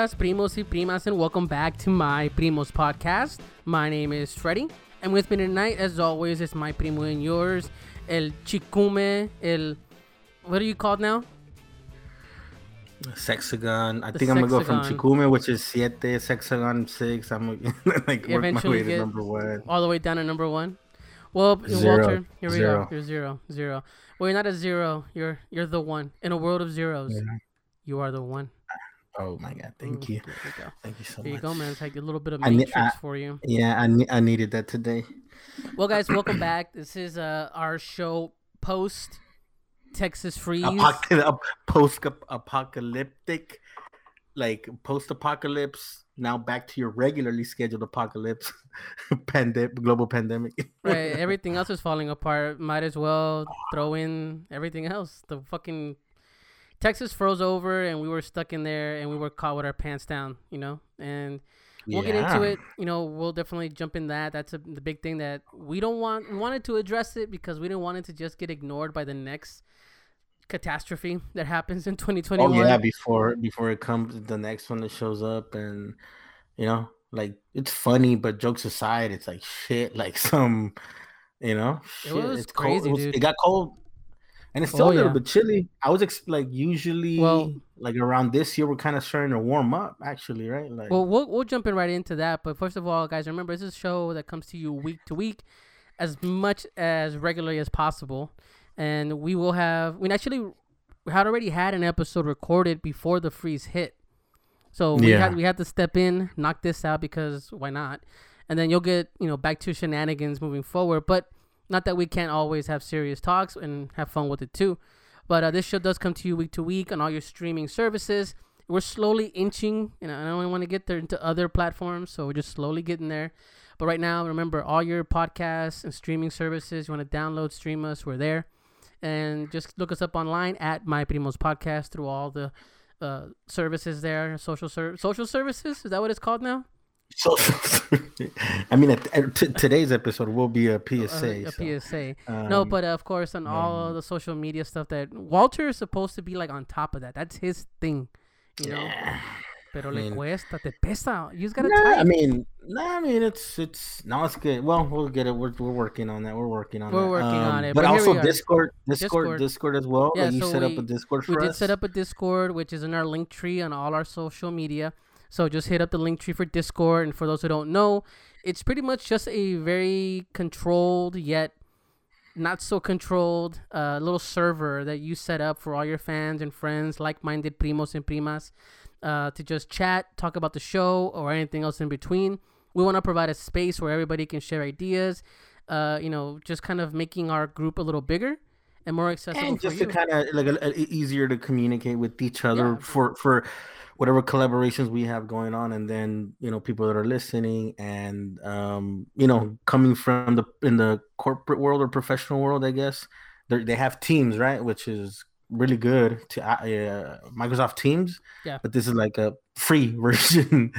¿Qué primos y primas, and welcome back to my Primos podcast. My name is Freddy, and with me tonight, as always, is my primo and yours, El Chicume, El. What are you called now? Sexagon. I The think I'm gonna go from Sexagon. Chikume, which is siete, Sexagon six. I'm gonna like work my way to number one. All the way down to number one. Well, Zero. Walter, here we Zero. go. You're zero, zero. Well, you're not a zero. You're you're the one in a world of zeros. Yeah. You are the one. Oh my god, thank you, There you go. thank you so Here you go, man. Take a little bit of I matrix I- for you. Yeah, I, I needed that today. Well, guys, welcome back. This is uh our show post Texas Freeze. Apoc- post apocalyptic, like post apocalypse. Now back to your regularly scheduled apocalypse, pandemic, global pandemic. right, everything else is falling apart. Might as well throw in everything else. The fucking Texas froze over, and we were stuck in there, and we were caught with our pants down. You know, and we'll get into it. You know, we'll definitely jump in that. That's a, the big thing that we don't want. We wanted to address it because we didn't want it to just get ignored by the next catastrophe that happens in Oh 2021. yeah, before before it comes, the next one that shows up, and you know, like it's funny, but jokes aside, it's like shit, like some, you know, It was it's cold. crazy, it, was- dude. it got cold, and it's still Oh, a little yeah. bit chilly. I was ex- like usually, Well- like around this year, we're kind of starting to warm up, actually, right? Like, Well, we'll we'll jump in right into that. But first of all, guys, remember this is a show that comes to you week to week, as much as regularly as possible, and we will have. We actually we had already had an episode recorded before the freeze hit, so we Yeah. had we had to step in, knock this out because why not? And then you'll get you know back to shenanigans moving forward. But not that we can't always have serious talks and have fun with it too. But uh, this show does come to you week to week on all your streaming services we're slowly inching, and I don't want to get there into other platforms, so we're just slowly getting there. But right now, remember all your podcasts and streaming services. You want to download, stream us, we're there, and just look us up online at My Primos Podcast through all the uh, services there. Social ser- social services is that what it's called now? So, I mean, at, at t- today's episode will be a PSA. Uh, a so, PSA. no, um, but uh, of course on all um, the social media stuff that Walter is supposed to be like on top of that. That's his thing, you know. yeah. Pero I le cuesta, te pesa. You just gotta Nah, type. I mean, nah, I mean, it's it's no, it's good. Well, we'll get it. We're, we're working on that. We're working on We're that. working on it, But, but also. Discord, Discord, Discord. Discord, as well. Yeah, like you so set up we- a Discord we for did set up a Discord, which is in our link tree on all our social media. So just hit up the link tree for Discord. And for those who don't know, it's pretty much just a very controlled yet not so controlled uh, little server that you set up for all your fans and friends, like-minded primos and primas, uh, to just chat, talk about the show, or anything else in between. We want to provide a space where everybody can share ideas. Uh, you know, just kind of making our group a little bigger and more accessible and just to kind of like a, a- easier to communicate with each other Yeah. for for whatever collaborations we have going on and then you know people that are listening and um you know coming from the in the corporate world or professional world i guess they they have teams right which is really good to uh, microsoft teams Yeah. but this is like a free version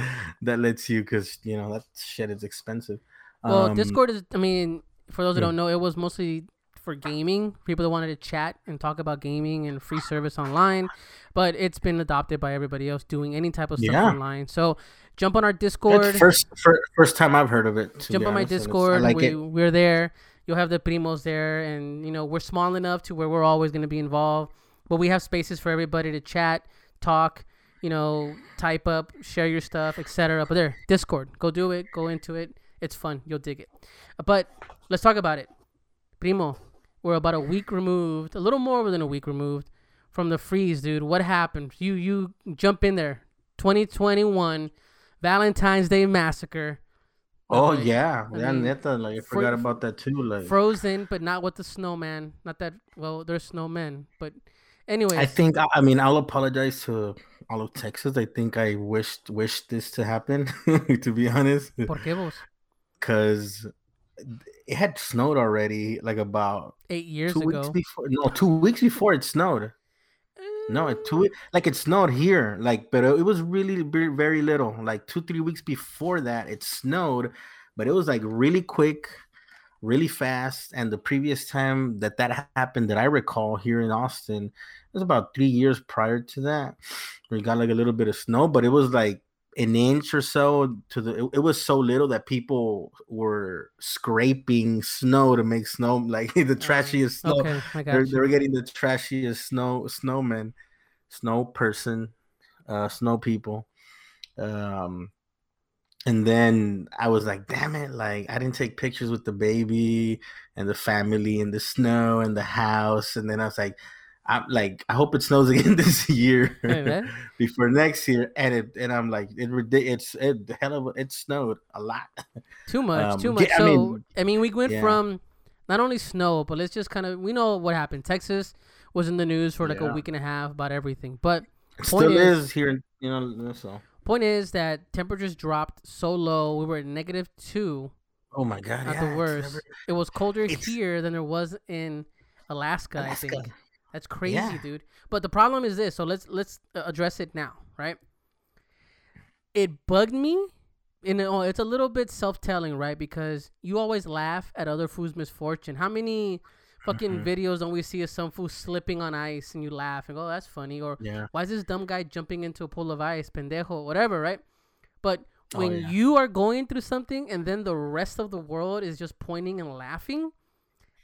that lets you because you know that shit is expensive Well, Um, Discord is. I mean, for those who yeah. don't know, it was mostly for gaming. People that wanted to chat and talk about gaming and free service online, but it's been adopted by everybody else doing any type of stuff Yeah. online. So jump on our it's Discord. first, first first time i've heard of it jump on my honest, and it's- I Discord. like we, we're there. You'll have the primos there, and you know we're small enough to where we're always going to be involved. But we have spaces for everybody to chat, talk, you know, type up, share your stuff, etc. But there, Discord. Go do it. Go into it. It's fun. You'll dig it. But let's talk about it. Primo, we're about a week removed, a little more than a week removed from the freeze, dude. What happened? You you jump in there. 2021 Valentine's Day massacre. Oh Like, yeah, I yeah, mean, neta, like I for- forgot about that too. Like Frozen, but not with the snowman. Not that well, there's snowmen, but anyway. I think I I mean I'll apologize to all of Texas. I think I wished wished this to happen, to be honest, ¿Por qué vos? because it had snowed already, like about Eight years two ago. weeks before. No, two weeks before it snowed. No, it two uh. like it snowed here, like but it was really very, very little. Like two three weeks before that, it snowed, but it was like really quick. really fast. And the previous time that that happened, that I recall here in Austin, it was about three years prior to that. We got like a little bit of snow, but it was like an inch or so to the. It, it was so little that people were scraping snow to make snow, like the trashiest snow. Okay, I got They're, they're getting the trashiest snow snowman, snow person, uh, snow people. Um, and then I was like, damn it, like I didn't take pictures with the baby and the family and the snow and the house. And then I was like, I'm like, I hope it snows again this year Hey, before next year. And it and I'm like, it it's it hell of a- it snowed a lot. Too much, Um, too yeah, much. I so mean- I mean, we went yeah. from not only snow, but let's just kind of we know what happened. Texas was in the news for like a week and a half about everything. But Point still is- is, here, you know. So point is that temperatures dropped so low. We were at negative two oh my god, at yeah, the worst. never- It was colder it's- here than there was in Alaska, I Alaska. think. That's crazy, Yeah. dude. But the problem is this. So let's let's uh, address it now, right? It bugged me. And oh, it's a little bit self-telling, right? Because you always laugh at other fools' misfortune. How many fucking Mhm. videos don't we see of some fool slipping on ice and you laugh and go, oh, "That's funny," or Yeah. why is this dumb guy jumping into a pool of ice, pendejo, whatever, right? But Oh, when yeah. you are going through something and then the rest of the world is just pointing and laughing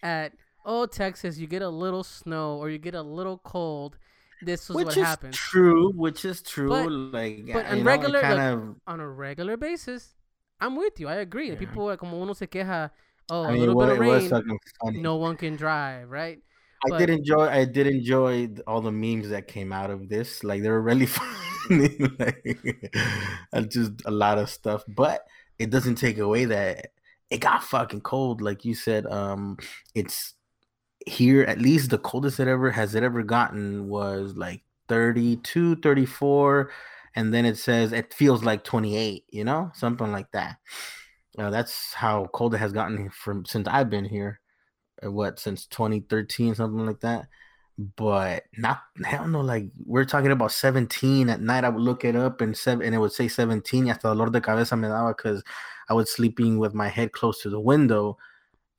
at, oh, Texas, you get a little snow or you get a little cold, this is what happens which what is happens. true, which is true. But- like, but on know, regular- kind like, of. On a regular basis, I'm with you. I agree. Yeah. People, como uno se queja, oh, I a mean, little it, bit of rain, no one can drive, right? I but- did enjoy. I did enjoy all the memes that came out of this. Like they were really funny. like, and just a lot of stuff, but it doesn't take away that it got fucking cold. Like you said, um, it's here at least the coldest it ever has it ever gotten was like 32 34 and then it says it feels like 28 you know? Something like that. Uh, that's how cold it has gotten from since i've been here uh, what since 2013 something like that? But not hell no like we're talking about 17 at night i would look it up and seven and it would say 17 y hasta dolor de cabeza me daba because i was sleeping with my head close to the window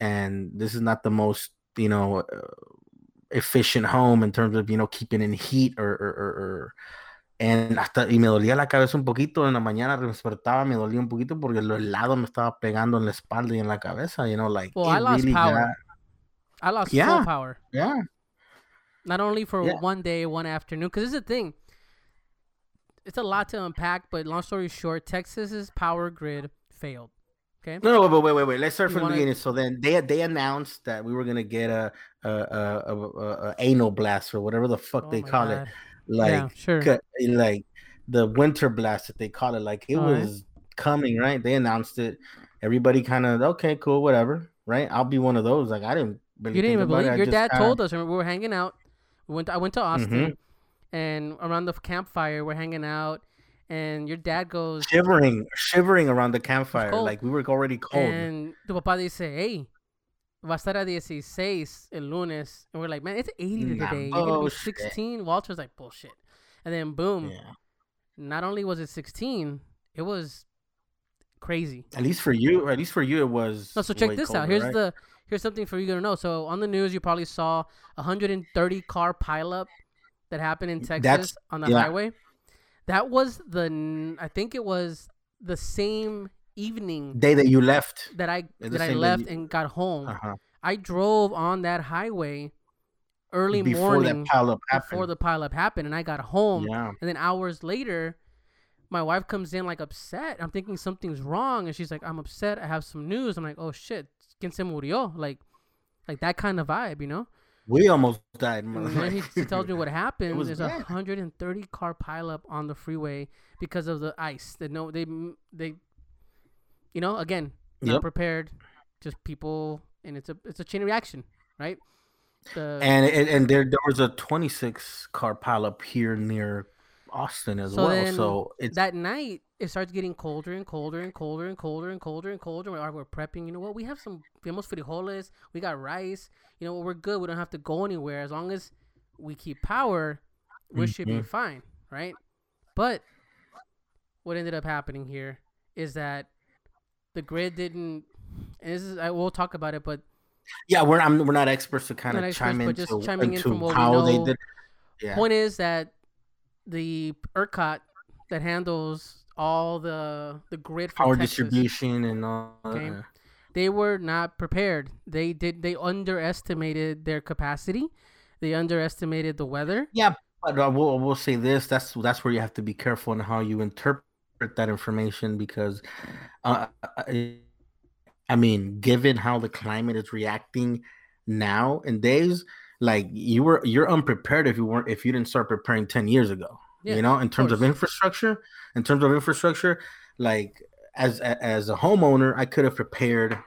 and this is not the most you know uh, efficient home in terms of you know keeping in heat or or, or, and hasta y me dolía la cabeza un poquito en la mañana me despertaba me dolía un poquito porque lo helado me estaba pegando en la espalda y en la cabeza you know like Well, I lost really power. got- I lost Yeah. power. yeah Not only for Yeah. one day, one afternoon, because this is the thing. It's a lot to unpack, but long story short, Texas's power grid failed. Okay. No, no, but wait, wait, wait. Let's start You from wanna- the beginning. So then they they announced that we were gonna get a a a, a, a, anal blast or whatever the fuck Oh they call it, like yeah, sure. like the winter blast that they call it. Like it Alright. was coming, right? They announced it. Everybody kind of okay, cool, whatever, right? I'll be one of those. Like I didn't. Really You didn't even believe. it. Your dad kinda- told us. Remember, we were hanging out. We went. I went to Austin, Mm-hmm. and around the campfire, we're hanging out, and your dad goes, shivering, shivering around the campfire. Like we were already cold. and tu papá dice, hey, va a estar a 16 el lunes. And we're like, man, it's 80 Nah, today. You're to be 16? Walter's like, bullshit. And then, boom, yeah. not only was it 16, it was crazy. At least for you, at least for you, it was. No, so check this colder, out. Here's right? the here's something for you to know. So on the news, you probably saw a 130 car pileup that happened in Texas That's- on the yeah. highway. That was the I think it was the same evening day that you left. that I that I left you- and got home. Uh-huh. I drove on that highway early morning. Before morning pileup happened. before the pileup happened, and I got home. yeah. And then hours later, my wife comes in like upset. I'm thinking something's wrong, and she's like, "I'm upset. I have some news." I'm like, "Oh shit, quien se murió?" Like, like that kind of vibe, you know. We almost died. He, he tells me what happened. was There's a bad. 130 car pileup on the freeway because of the ice. That no, they they, you know, again, not Yep. prepared. Just people, and it's a it's a chain reaction, right? The, and and, and there there was a 26 car pileup here near Austin as So well. So it's that night it starts getting colder and colder and colder and colder and colder and colder. We're, we're prepping. You know what? We have some tenemos frijoles. We got rice. You know what? We're good. We don't have to go anywhere as long as we keep power. We should be Mhm. fine, right? But what ended up happening here is that the grid didn't and this is I will talk about it, but yeah, we're I'm, we're not experts to kind of chime but into, just chiming in from what we how they know. did. Yeah. point is that the ERCOT that handles all the the grid for Power Texas, distribution and all. Okay. that. they were not prepared. They did they underestimated their capacity. They underestimated the weather. Yeah, but I will, I will say this: that's that's where you have to be careful in how you interpret that information because, uh, I, I mean, given how the climate is reacting now in days, like you were you're unprepared if you weren't if you didn't start preparing ten years ago. Yeah, you know, in terms of course. infrastructure, in terms of infrastructure, like as as a homeowner, I could have prepared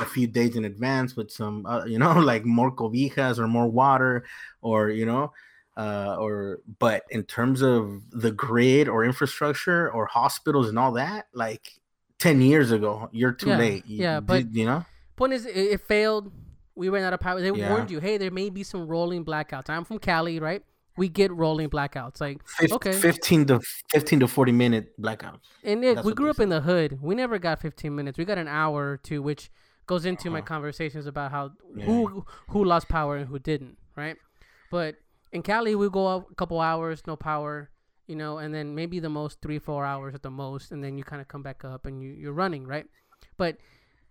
a few days in advance with some, uh, you know, like more cobijas or more water, or you know, uh, or but in terms of the grid or infrastructure or hospitals and all that, like ten years ago, you're too Yeah, late. You, yeah, but- did- you know, Point is, it, it failed. We ran out of power. They Yeah. warned you, hey, there may be some rolling blackouts. I'm from Cali, right? We get rolling blackouts. Like, Okay. fifteen to fifteen to forty minute blackouts. and That's we grew up in the hood. We never got 15 minutes. We got an hour or two, which goes into my Uh-huh. conversations about how Yeah. who who lost power and who didn't, right? But in Cali, we go a couple hours, no power, you know, and then maybe the most three, four hours at the most, and then you kind of come back up and you, you're running, right? But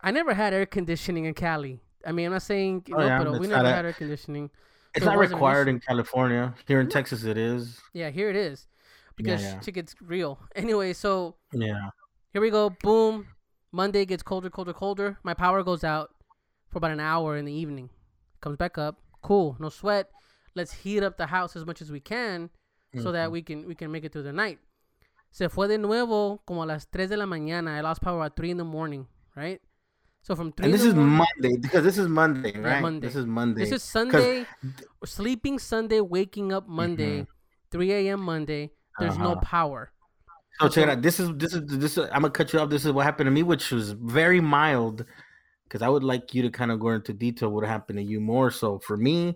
I never had air conditioning in Cali. I mean, I'm not saying Oh, no, yeah, uh, but we never had air conditioning. It's So not required in California. Here in Texas, it is. Yeah, here it is, because yeah. shit gets real. Anyway, so Yeah. here we go. Boom. Monday gets colder, colder, colder. My power goes out for about an hour in the evening. Comes back up. Cool. No sweat. Let's heat up the house as much as we can so that mm-hmm. we can we can make it through the night. Se fue de nuevo como a las 3 de la mañana. I lost power at 3 in the morning, right? So from 3 And this is morning, Monday because this is Monday, right? Monday. This is Monday. this is Sunday, sleeping Sunday, waking up Monday, 3 a.m. Monday. There's no Mm-hmm. Uh-huh. power. So check it out. This is this is this is. I'm gonna cut you off. This is what happened to me, which was very mild, because I would like you to kind of go into detail what happened to you more. So for me,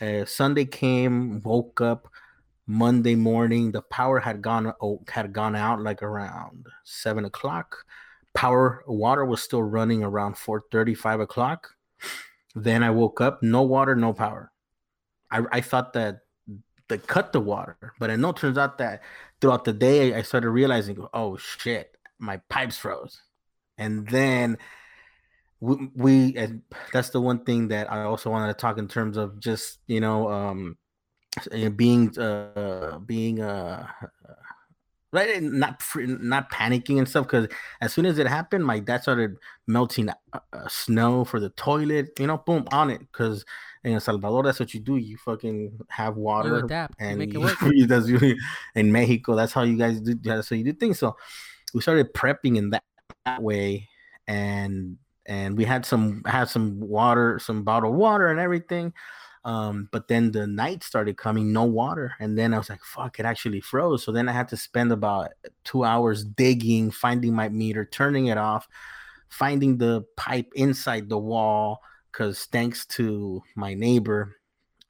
uh, Sunday came, woke up, Monday morning, the power had gone oh, had gone out like around seven o'clock. Power water was still running around 4:30, 5 o'clock. Then I woke up, no water, no power. I I thought that they cut the water, but I know it turns out that throughout the day I started realizing, oh shit, my pipes froze, and then we, we and that's the one thing that I also wanted to talk in terms of just you know um being uh being uh right not not panicking and stuff because as soon as it happened my dad started melting uh, uh, snow for the toilet you know boom on it because in El Salvador that's what you do you fucking have You water adapt. You and make it you- work. that's really in Mexico. That's how you guys do. That's how you do things. So we started prepping in that, that way, and and we had some had some water, some bottled water, and everything. Um, but then the night started coming, no water, and then I was like, "Fuck!" It actually froze. So then I had to spend about two hours digging, finding my meter, turning it off, finding the pipe inside the wall. Because thanks to my neighbor,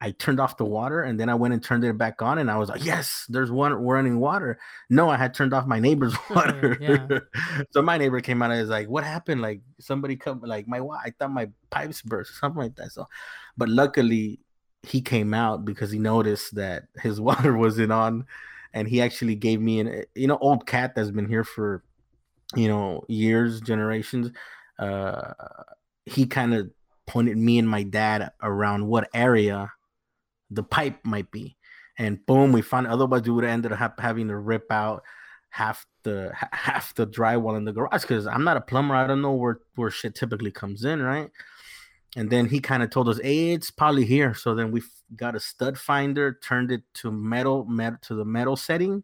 I turned off the water and then I went and turned it back on and I was like, yes, there's one running water. No, I had turned off my neighbor's water. Yeah. so my neighbor came out and was like, what happened? Like somebody come like my I thought my pipes burst, something like that. So but luckily he came out because he noticed that his water wasn't on and he actually gave me an you know old cat that's been here for you know years generations uh he kind of pointed me and my dad around what area the pipe might be. And boom we found otherwise we would have ended up having to rip out half the ha- half the drywall in the garage because i'm not a plumber i don't know where where shit typically comes in right? And then he kind of told us hey it's probably here. So then we got a stud finder turned it to metal metal to the metal setting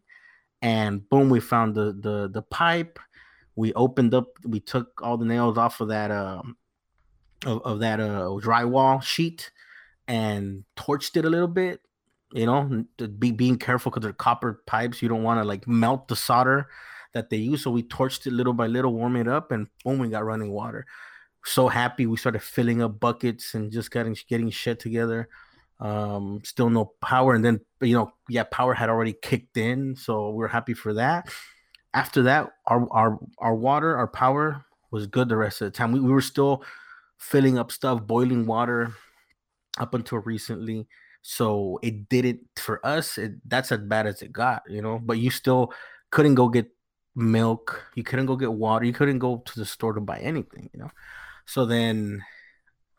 and boom we found the the the pipe. We opened up we took all the nails off of that um of, of that uh drywall sheet and torched it a little bit you know be being careful because they're copper pipes you don't want to like melt the solder that they use so we torched it little by little warm it up and boom we got running water so happy we started filling up buckets and just getting getting shit together um still no power and then you know yeah power had already kicked in so we're happy for that after that our our our water our power was good the rest of the time. We, we were still filling up stuff, boiling water up until recently. So it didn't for us. It, that's as bad as it got, you know. But you still couldn't go get milk. You couldn't go get water. You couldn't go to the store to buy anything, you know. So then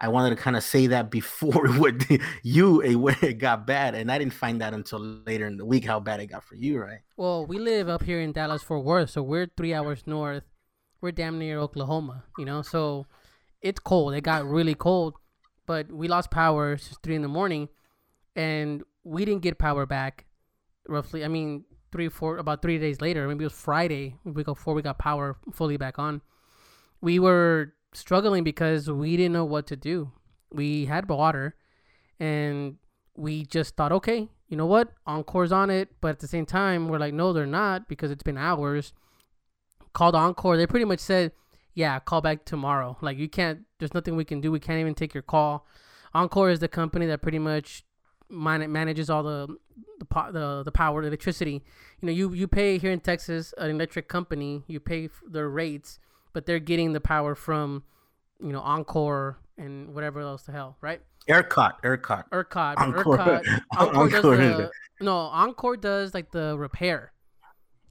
I wanted to kind of say that before what you it got bad, and I didn't find that until later in the week how bad it got for you, right? Well, we live up here in Dallas Fort Worth, so we're three hours north. We're damn near Oklahoma, you know. So it's cold. It got really cold, but we lost power. It's three in the morning, and we didn't get power back. Roughly, I mean, three, four, about three days later. Maybe it was Friday. We got before we got power fully back on. We were struggling because we didn't know what to do. We had water, and we just thought, okay, you know what, Oncor's on it. But at the same time, we're like, no, they're not because it's been hours. Called Oncor. They pretty much said, yeah, call back tomorrow. Like you can't. There's nothing we can do. We can't even take your call. Oncor is the company that pretty much man- manages all the the, po- the the power, the electricity. You know, you you pay here in Texas an electric company. You pay their rates, but they're getting the power from, you know, Oncor and whatever else the hell, right? ERCOT, ERCOT, ERCOT, Oncor. ERCOT, Oncor, does the, no, Oncor does like the repair.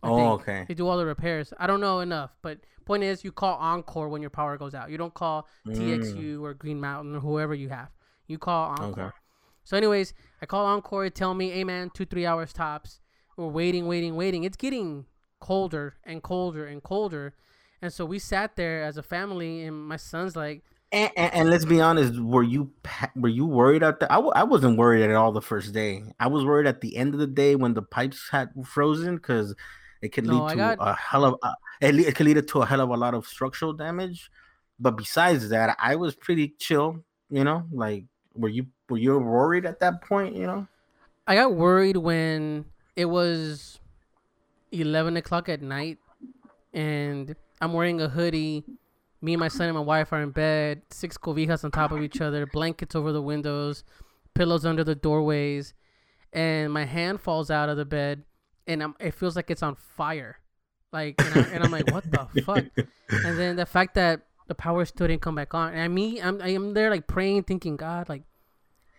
I oh, okay. They do all the repairs. I don't know enough, but point is, you call Oncor when your power goes out. You don't call mm. TXU or Green Mountain or whoever you have. You call Oncor. Okay. So, anyways, I call Oncor. They tell me, "Hey, man, two three hours tops." We're waiting, waiting, waiting. It's getting colder and colder and colder, and so we sat there as a family, and my son's like. And, and, and let's be honest, were you were you worried at the? I w- I wasn't worried at all the first day. I was worried at the end of the day when the pipes had frozen because it could lead no, to got... a hell of a, it could lead to a hell of a lot of structural damage. But besides that, I was pretty chill. You know, like were you were you worried at that point? You know, I got worried when it was eleven o'clock at night, and I'm wearing a hoodie. Me and my son and my wife are in bed, six cobijas on top of each other, blankets over the windows, pillows under the doorways, and my hand falls out of the bed, and I'm, it feels like it's on fire, like, and, I, am like, what the fuck? And then the fact that the power still didn't come back on, and I mean, I'm I'm there like praying, thinking, God, like,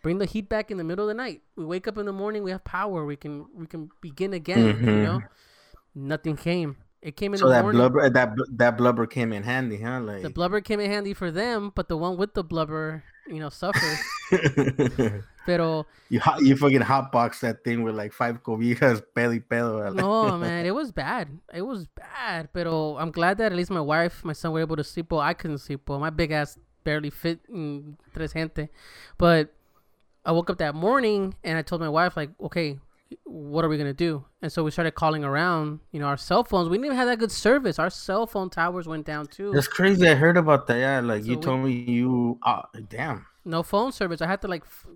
bring the heat back in the middle of the night. We wake up in the morning, we have power. We can we can begin again. Mm-hmm. You know, nothing came. It came in so the that morning. blubber that that blubber came in handy, huh? Like the blubber came in handy for them, but the one with the blubber, you know, suffered. Pero you hot, you fucking hotbox that thing with like five cobijas, belly pedo. no, man, it was bad. It was bad. Pero I'm glad that at least my wife, my son were able to sleep. Well, I couldn't sleep. Well, my big ass barely fit in tres gente, but I woke up that morning and I told my wife like, okay, what are we gonna do? And so we started calling around. You know, our cell phones. We didn't even have that good service. Our cell phone towers went down too. That's crazy. I heard about that. Yeah, like so you we, told me you. Uh, damn. No phone service. I had to like f-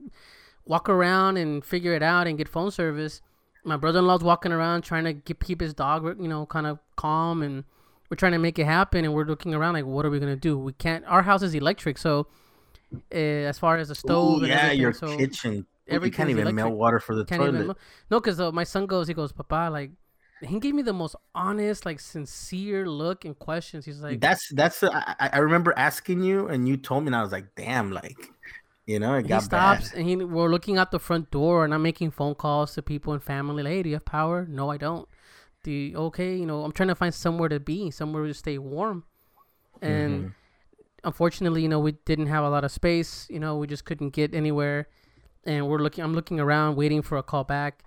walk around and figure it out and get phone service. My brother-in-law's walking around trying to get, keep his dog, you know, kind of calm, and we're trying to make it happen. And we're looking around like, what are we gonna do? We can't. Our house is electric, so uh, as far as the stove. Ooh, yeah, your so kitchen. You can't even electric. melt water for the can't toilet. No, because uh, my son goes, he goes, Papa, like he gave me the most honest, like sincere look and questions. He's like, "That's that's." I, I remember asking you, and you told me, and I was like, "Damn!" Like, you know, it got he stops, bad. and he we're looking out the front door, and I'm making phone calls to people and family. Like, hey, do you have power? No, I don't. Do you, okay? You know, I'm trying to find somewhere to be, somewhere to stay warm, and. Mm-hmm unfortunately, you know, we didn't have a lot of space. You know, we just couldn't get anywhere, and we're looking. I'm looking around, waiting for a call back.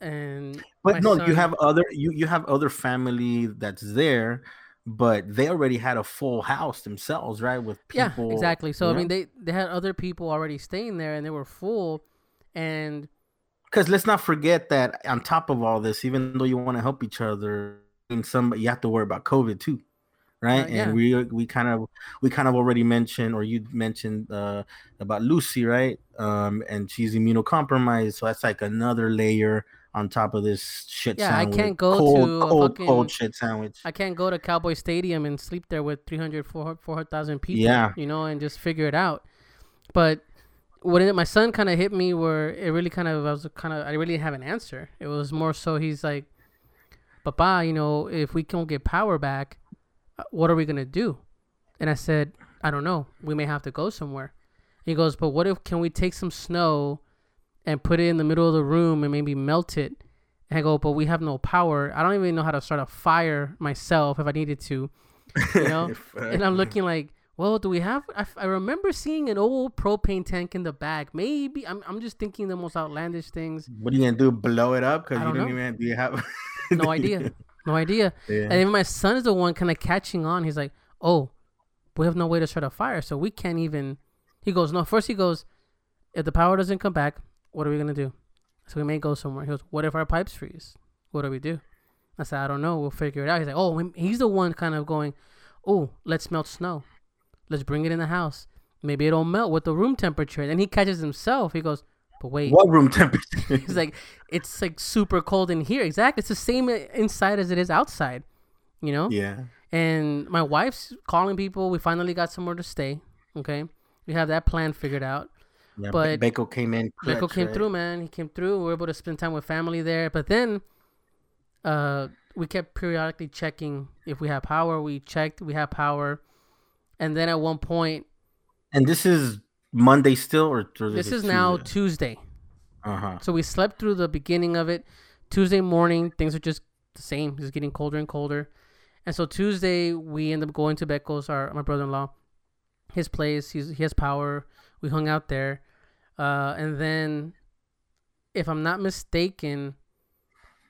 And but no, son, you have other you you have other family that's there, but they already had a full house themselves, right? With people, yeah, exactly. So I mean, they they had other people already staying there, and they were full, and because let's not forget that on top of all this, even though you want to help each other, and some you have to worry about COVID too right? Uh, yeah. And we we kind of we kind of already mentioned, or you mentioned uh, about Lucy, right? Um, and she's immunocompromised, so that's like another layer on top of this shit. Yeah, sandwich. I can't go cold, to cold, fucking, cold shit sandwich. I can't go to Cowboy Stadium and sleep there with 300, 400,000 people. Yeah, you know, and just figure it out. But what it, my son kind of hit me where it really kind of I was kind of I really didn't have an answer. It was more so he's like, Papa, you know, if we can't get power back, what are we gonna do? And I said, I don't know. We may have to go somewhere. He goes, but what if can we take some snow and put it in the middle of the room and maybe melt it? And I go, but we have no power. I don't even know how to start a fire myself if I needed to, you know. and I'm looking like, well, do we have? I, I remember seeing an old propane tank in the back. Maybe I'm I'm just thinking the most outlandish things. What are you gonna do? Blow it up? Because you don't know. even do you have? no idea. No idea. Yeah. And even my son is the one kind of catching on. He's like, oh, we have no way to start a fire, so we can't even. He goes, no. First he goes, if the power doesn't come back, what are we gonna do? So we may go somewhere. He goes, what if our pipes freeze? What do we do? I said, I don't know. We'll figure it out. He's like, oh, he's the one kind of going, oh, let's melt snow. Let's bring it in the house. Maybe it'll melt with the room temperature. And he catches himself. He goes, but wait. What room temperature? It's like, it's like super cold in here. Exactly. It's the same inside as it is outside. You know? Yeah. And my wife's calling people. We finally got somewhere to stay. Okay. We have that plan figured out. Yeah, but Bako came in. Bako came right? through, man. He came through. We were able to spend time with family there. But then, uh, we kept periodically checking if we have power. We checked, we have power, and then at one point, and this is Monday still, or, or this is Tuesday? now Tuesday. Uh huh. So we slept through the beginning of it. Tuesday morning, things are just the same. It's getting colder and colder, and so Tuesday we end up going to Beckles, our my brother-in-law, his place. He's he has power. We hung out there, uh, and then, if I'm not mistaken,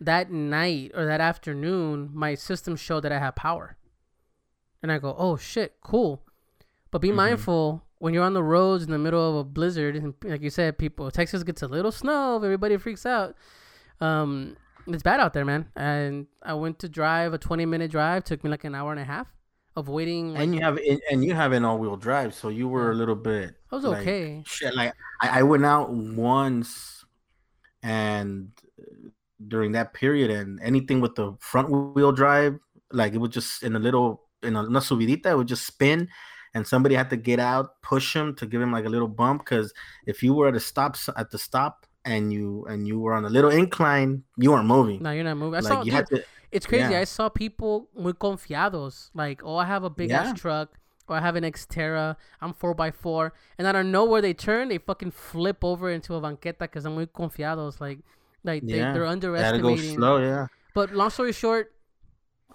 that night or that afternoon, my system showed that I had power. And I go, oh shit, cool. But be mm-hmm. mindful when you're on the roads in the middle of a blizzard, and like you said, people Texas gets a little snow, everybody freaks out. Um, it's bad out there, man. And I went to drive a 20 minute drive, took me like an hour and a half of waiting. And you have and you have an all wheel drive, so you were a little bit. I was like, okay. Shit, like I, I went out once, and during that period, and anything with the front wheel drive, like it was just in a little in a una subidita, it would just spin, and somebody had to get out, push him to give him like a little bump. Because if you were at a stop at the stop and you and you were on a little incline, you weren't moving. No, you're not moving. I like, saw, you dude, to, it's crazy. Yeah. I saw people muy confiados, like, oh, I have a big yeah. ass truck. Or I have an Xterra. I'm four by four, and I don't know where they turn. They fucking flip over into a banqueta because I'm muy confiados. Like, like they, yeah. they're underestimating. Go slow, yeah. But long story short,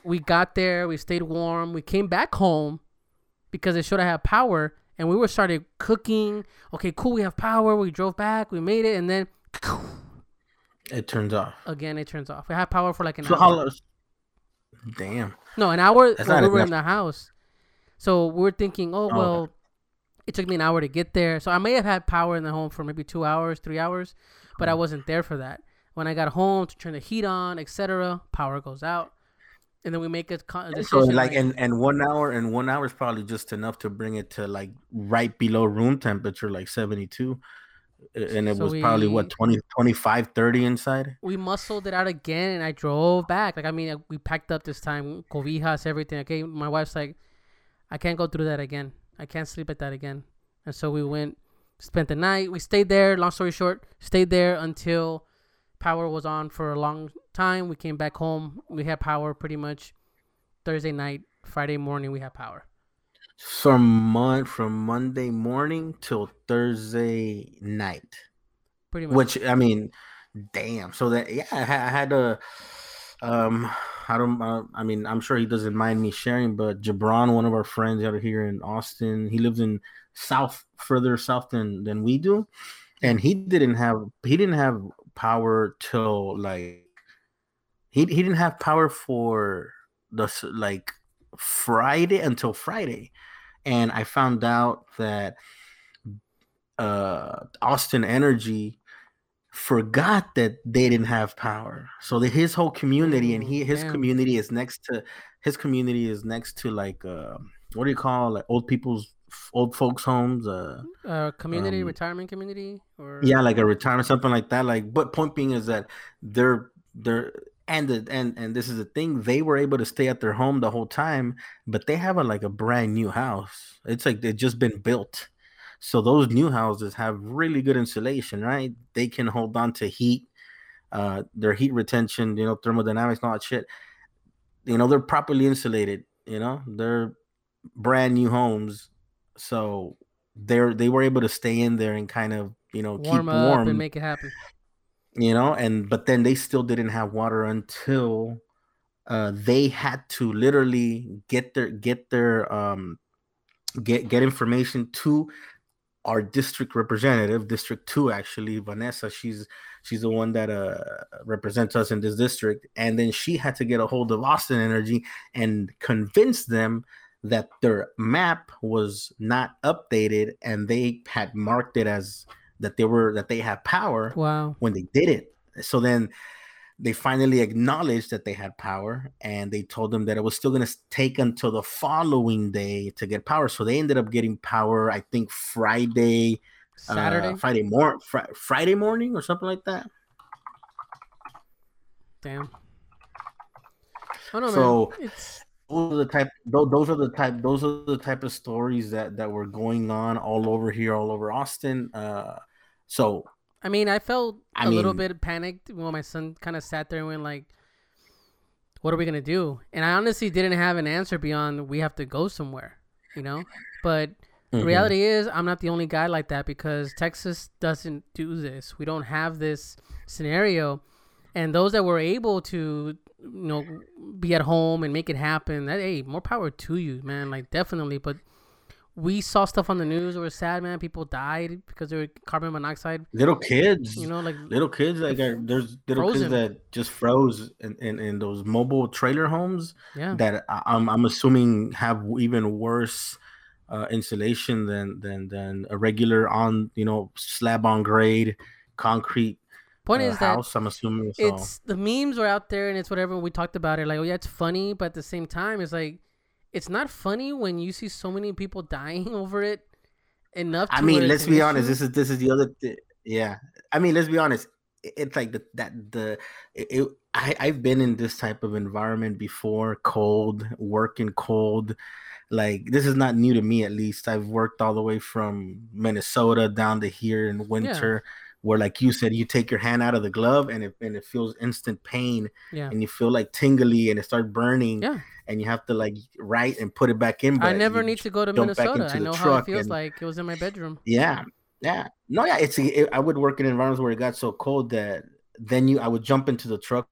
we got there. We stayed warm. We came back home because it showed I had power, and we were started cooking. Okay, cool. We have power. We drove back. We made it, and then it turns off again. It turns off. We had power for like an so hour. Damn. No, an hour That's when we were enough. in the house. So we are thinking, oh, oh well, okay. it took me an hour to get there. So I may have had power in the home for maybe two hours, three hours, but I hmm. wasn't there for that. When I got home to turn the heat on, etc., power goes out, and then we make a, decision. So like, like, and and one hour and one hour is probably just enough to bring it to like right below room temperature, like seventy two and it so was we, probably what 20 25 30 inside? We muscled it out again and i drove back. Like i mean we packed up this time cobijas everything. Okay my wife's like i can't go through that again. I can't sleep at that again. And so we went spent the night. We stayed there long story short stayed there until power was on for a long time. We came back home. We had power pretty much Thursday night, Friday morning. We had power. From mon- from Monday morning till Thursday night. Pretty much. Which I mean, damn. So that yeah, I, had to. Um, I don't. Uh, I mean, I'm sure he doesn't mind me sharing, but Jabron, one of our friends out here in Austin, he lives in south, further south than than we do, and he didn't have he didn't have power till like he he didn't have power for the like Friday until Friday, and I found out that uh Austin Energy forgot that they didn't have power. So that his whole community and he his Damn. community is next to his community is next to like uh what do you call like old people's old folks homes uh, uh community um, retirement community or? Yeah like a retirement something like that like but point being is that they're they're and the, and and this is the thing they were able to stay at their home the whole time but they have a like a brand new house. It's like they've just been built. So those new houses have really good insulation right? They can hold on to heat uh their heat retention you know thermodynamics and all that shit. You know they're properly insulated you know? They're brand new homes, so they're they were able to stay in there and kind of you know Warm keep warm and make it happen. you know and but then they still didn't have water until uh they had to literally get their get their um get get information to our district representative district 2 actually vanessa. She's she's the one that uh represents us in this district. And then she had to get a hold of austin energy and convince them that their map was not updated and they had marked it as that they were that they had power Wow. when they did it. So then they finally acknowledged that they had power and they told them that it was still going to take until the following day to get power. So they ended up getting power, I think Friday, Saturday. uh, Friday morning, fr- Friday morning or something like that. Damn. Oh no, So- man. It's Those are the type. Those are the type. Those are the type of stories that that were going on all over here, all over Austin. Uh, so I mean, I felt I a little bit panicked when my son kind of sat there and went like, "What are we gonna do?" And I honestly didn't have an answer beyond we have to go somewhere, you know. But the mhm. reality is, I'm not the only guy like that because Texas doesn't do this. We don't have this scenario, and those that were able to, you know, be at home and make it happen, that hey, more power to you, man. Like definitely, but. We saw stuff on the news that was sad, man. People died because they were carbon monoxide little kids, you know, like little kids like are, there's little Frozen. kids that just froze in, in, in those mobile trailer homes yeah, that I'm I'm assuming have even worse uh, insulation than than than a regular on you know slab on grade concrete point is that house. I'm assuming so. it's the memes were out there and it's whatever we talked about it like oh yeah it's funny but at the same time it's like it's not funny when you see so many people dying over it enough. I mean, let's be honest. This is this is the other. Th- yeah, I mean, let's be honest. It's like the that the it, it- I I've been in this type of environment before. Cold, working cold. Like this is not new to me. At least I've worked all the way from Minnesota down to here in winter. Where, like you said, you take your hand out of the glove and it and it feels instant pain, yeah. and you feel like tingly, and it starts burning, Yeah. and you have to like write and put it back in. I never need to go to Minnesota. I know how it feels and- like. It was in my bedroom. Yeah, yeah. No, yeah. It's it, I would work in environments where it got so cold that then you I would jump into the truck,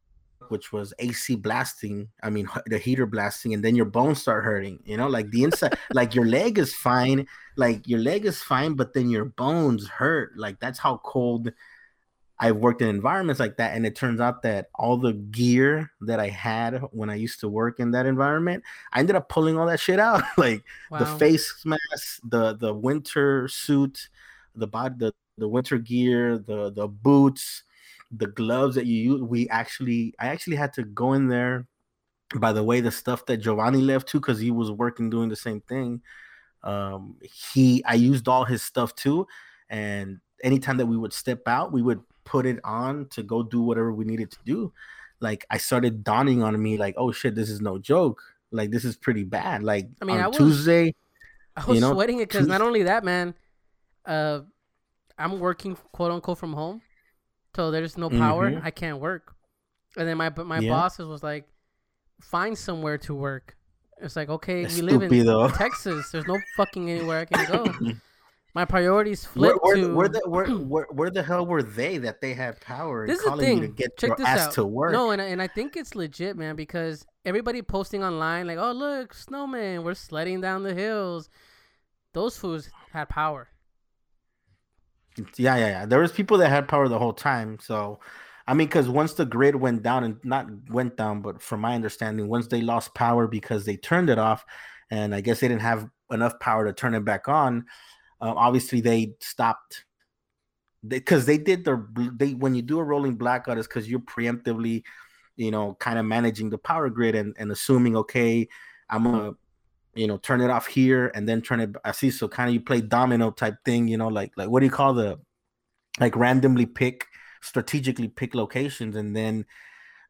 which was AC blasting. I mean the heater blasting, and then your bones start hurting. You know, like the inside, like your leg is fine, like your leg is fine, but then your bones hurt. Like that's how cold. I've worked in environments like that, and it turns out that all the gear that I had when I used to work in that environment, I ended up pulling all that shit out. like Wow. the face mask, the the winter suit, the body, the, the winter gear, the the boots, the gloves that you use. We actually I actually had to go in there. By the way, the stuff that Giovanni left too, because he was working doing the same thing. Um, he I used all his stuff too, and anytime that we would step out, we would put it on to go do whatever we needed to do. Like I started dawning on me, like, oh shit, this is no joke. Like this is pretty bad. Like I mean, on I was- Tuesday, I was you know, sweating it because not only that, man, uh, I'm working quote unquote from home, so there's no power. Mhm. I can't work. And then my my Yeah. bosses was like, find somewhere to work. It's like okay, That's we live in though. Texas. There's no fucking anywhere I can go. my priorities where, flip where, to where, the, where, where, where the hell were they that they had power This is the you to thing. get Check this out. to work? No, and I, and I think it's legit, man, because everybody posting online like, "Oh, look, snowman, we're sledding down the hills." Those fools had power. Yeah, yeah, yeah. There was people that had power the whole time. So, I mean, because once the grid went down and not went down, but from my understanding, once they lost power because they turned it off, and I guess they didn't have enough power to turn it back on. Uh, obviously, they stopped because they, did their they when you do a rolling blackout is because you're preemptively, you know, kind of managing the power grid and and assuming okay, I'm gonna you know turn it off here and then turn it. I see. So kind of you play domino type thing, you know, like like what do you call the like randomly pick strategically pick locations and then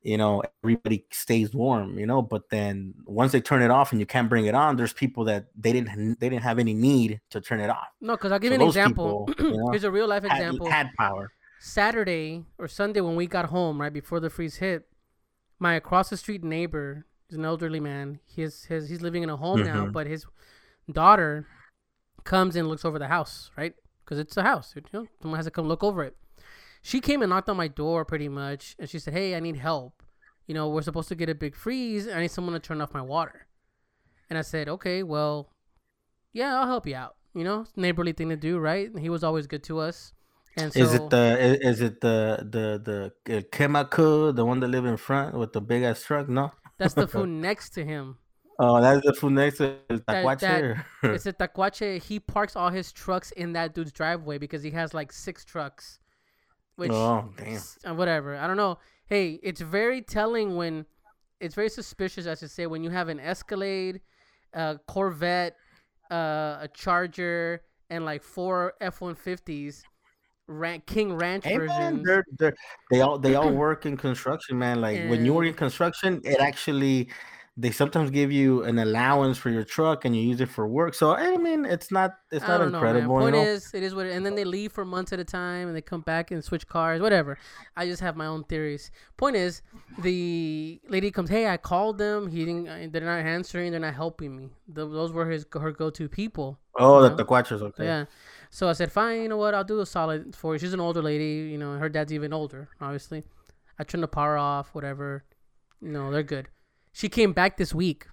you know everybody stays warm you know but then once they turn it off and you can't bring it on there's people that they didn't they didn't have any need to turn it off No, because I'll give So you an example. people, you know, Here's a real life had, example. had power Saturday or Sunday when we got home, right before the freeze hit, my across the street neighbor is an elderly man. He is his he's living in a home now, Mhm. but his daughter comes and looks over the house, right? Because it's a house. You know, someone has to come look over it. She came and knocked on my door pretty much, and she said, "Hey, I need help. You know, we're supposed to get a big freeze. I need someone to turn off my water." And I said, "Okay, well, yeah, I'll help you out. You know, neighborly thing to do, right?" And he was always good to us. And so, Is it the is it the the the uh, Kemaku, the one that live in front with the big ass truck? No. That's the food next to him. Oh, that's the food next to el that- tacuache. or- It's a tacuache. He parks all his trucks in that dude's driveway because he has like six trucks. Which, oh damn. uh, whatever. I don't know. Hey, it's very telling when, it's very suspicious, I should say, when you have an Escalade, a Corvette, uh, a Charger, and like four F one fifties, Ran- King Ranch Hey man, they're, they're they all they all work in construction, man. Like when you work in construction, it actually they sometimes give you an allowance for your truck and you use it for work. So I mean, it's not it's I not don't know, incredible. Point you know? is, it is what, it, and then they leave for months at a time, and they come back and switch cars, whatever. I just have my own theories. Point is, the lady comes, hey, I called them. He didn't. uh, They're not answering. They're not helping me. Th those were his her go to people. oh, the know? tacuaches, okay. Yeah. So I said, fine. You know what? I'll do a solid for you. She's an older lady. You know, her dad's even older. Obviously, I turned the power off. Whatever. No, they're good. She came back this week,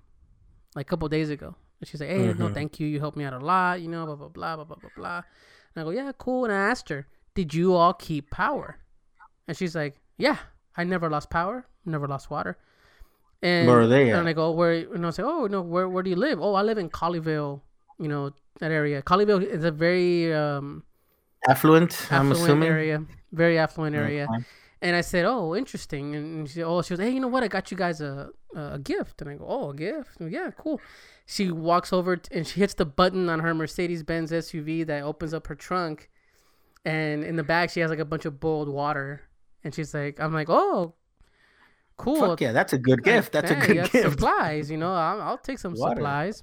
like a couple days ago. And she's like, hey, no, Mhm. thank you. You helped me out a lot. You know, blah blah blah blah blah blah blah. And I go, yeah, cool. And I asked her, did you all keep power? And she's like, yeah, I never lost power. Never lost water. And, Where are they And? I go, where? And I say, oh no, where where do you live? Oh, I live in Colleyville. You know that area. Colleyville is a very um, Affluent, I'm affluent assuming. area, very affluent area. Okay. And I said, "Oh, interesting." And she, oh, she was, "Hey, you know what? I got you guys a a gift." And I go, "Oh, a gift? Yeah, cool." She walks over and she hits the button on her Mercedes Benz SUV that opens up her trunk, and in the back she has like a bunch of boiled water. And she's like, "I'm like, oh, cool. Fuck yeah, that's a good gift. That's a good gift. Supplies, you know, I'll, I'll take some Water. supplies.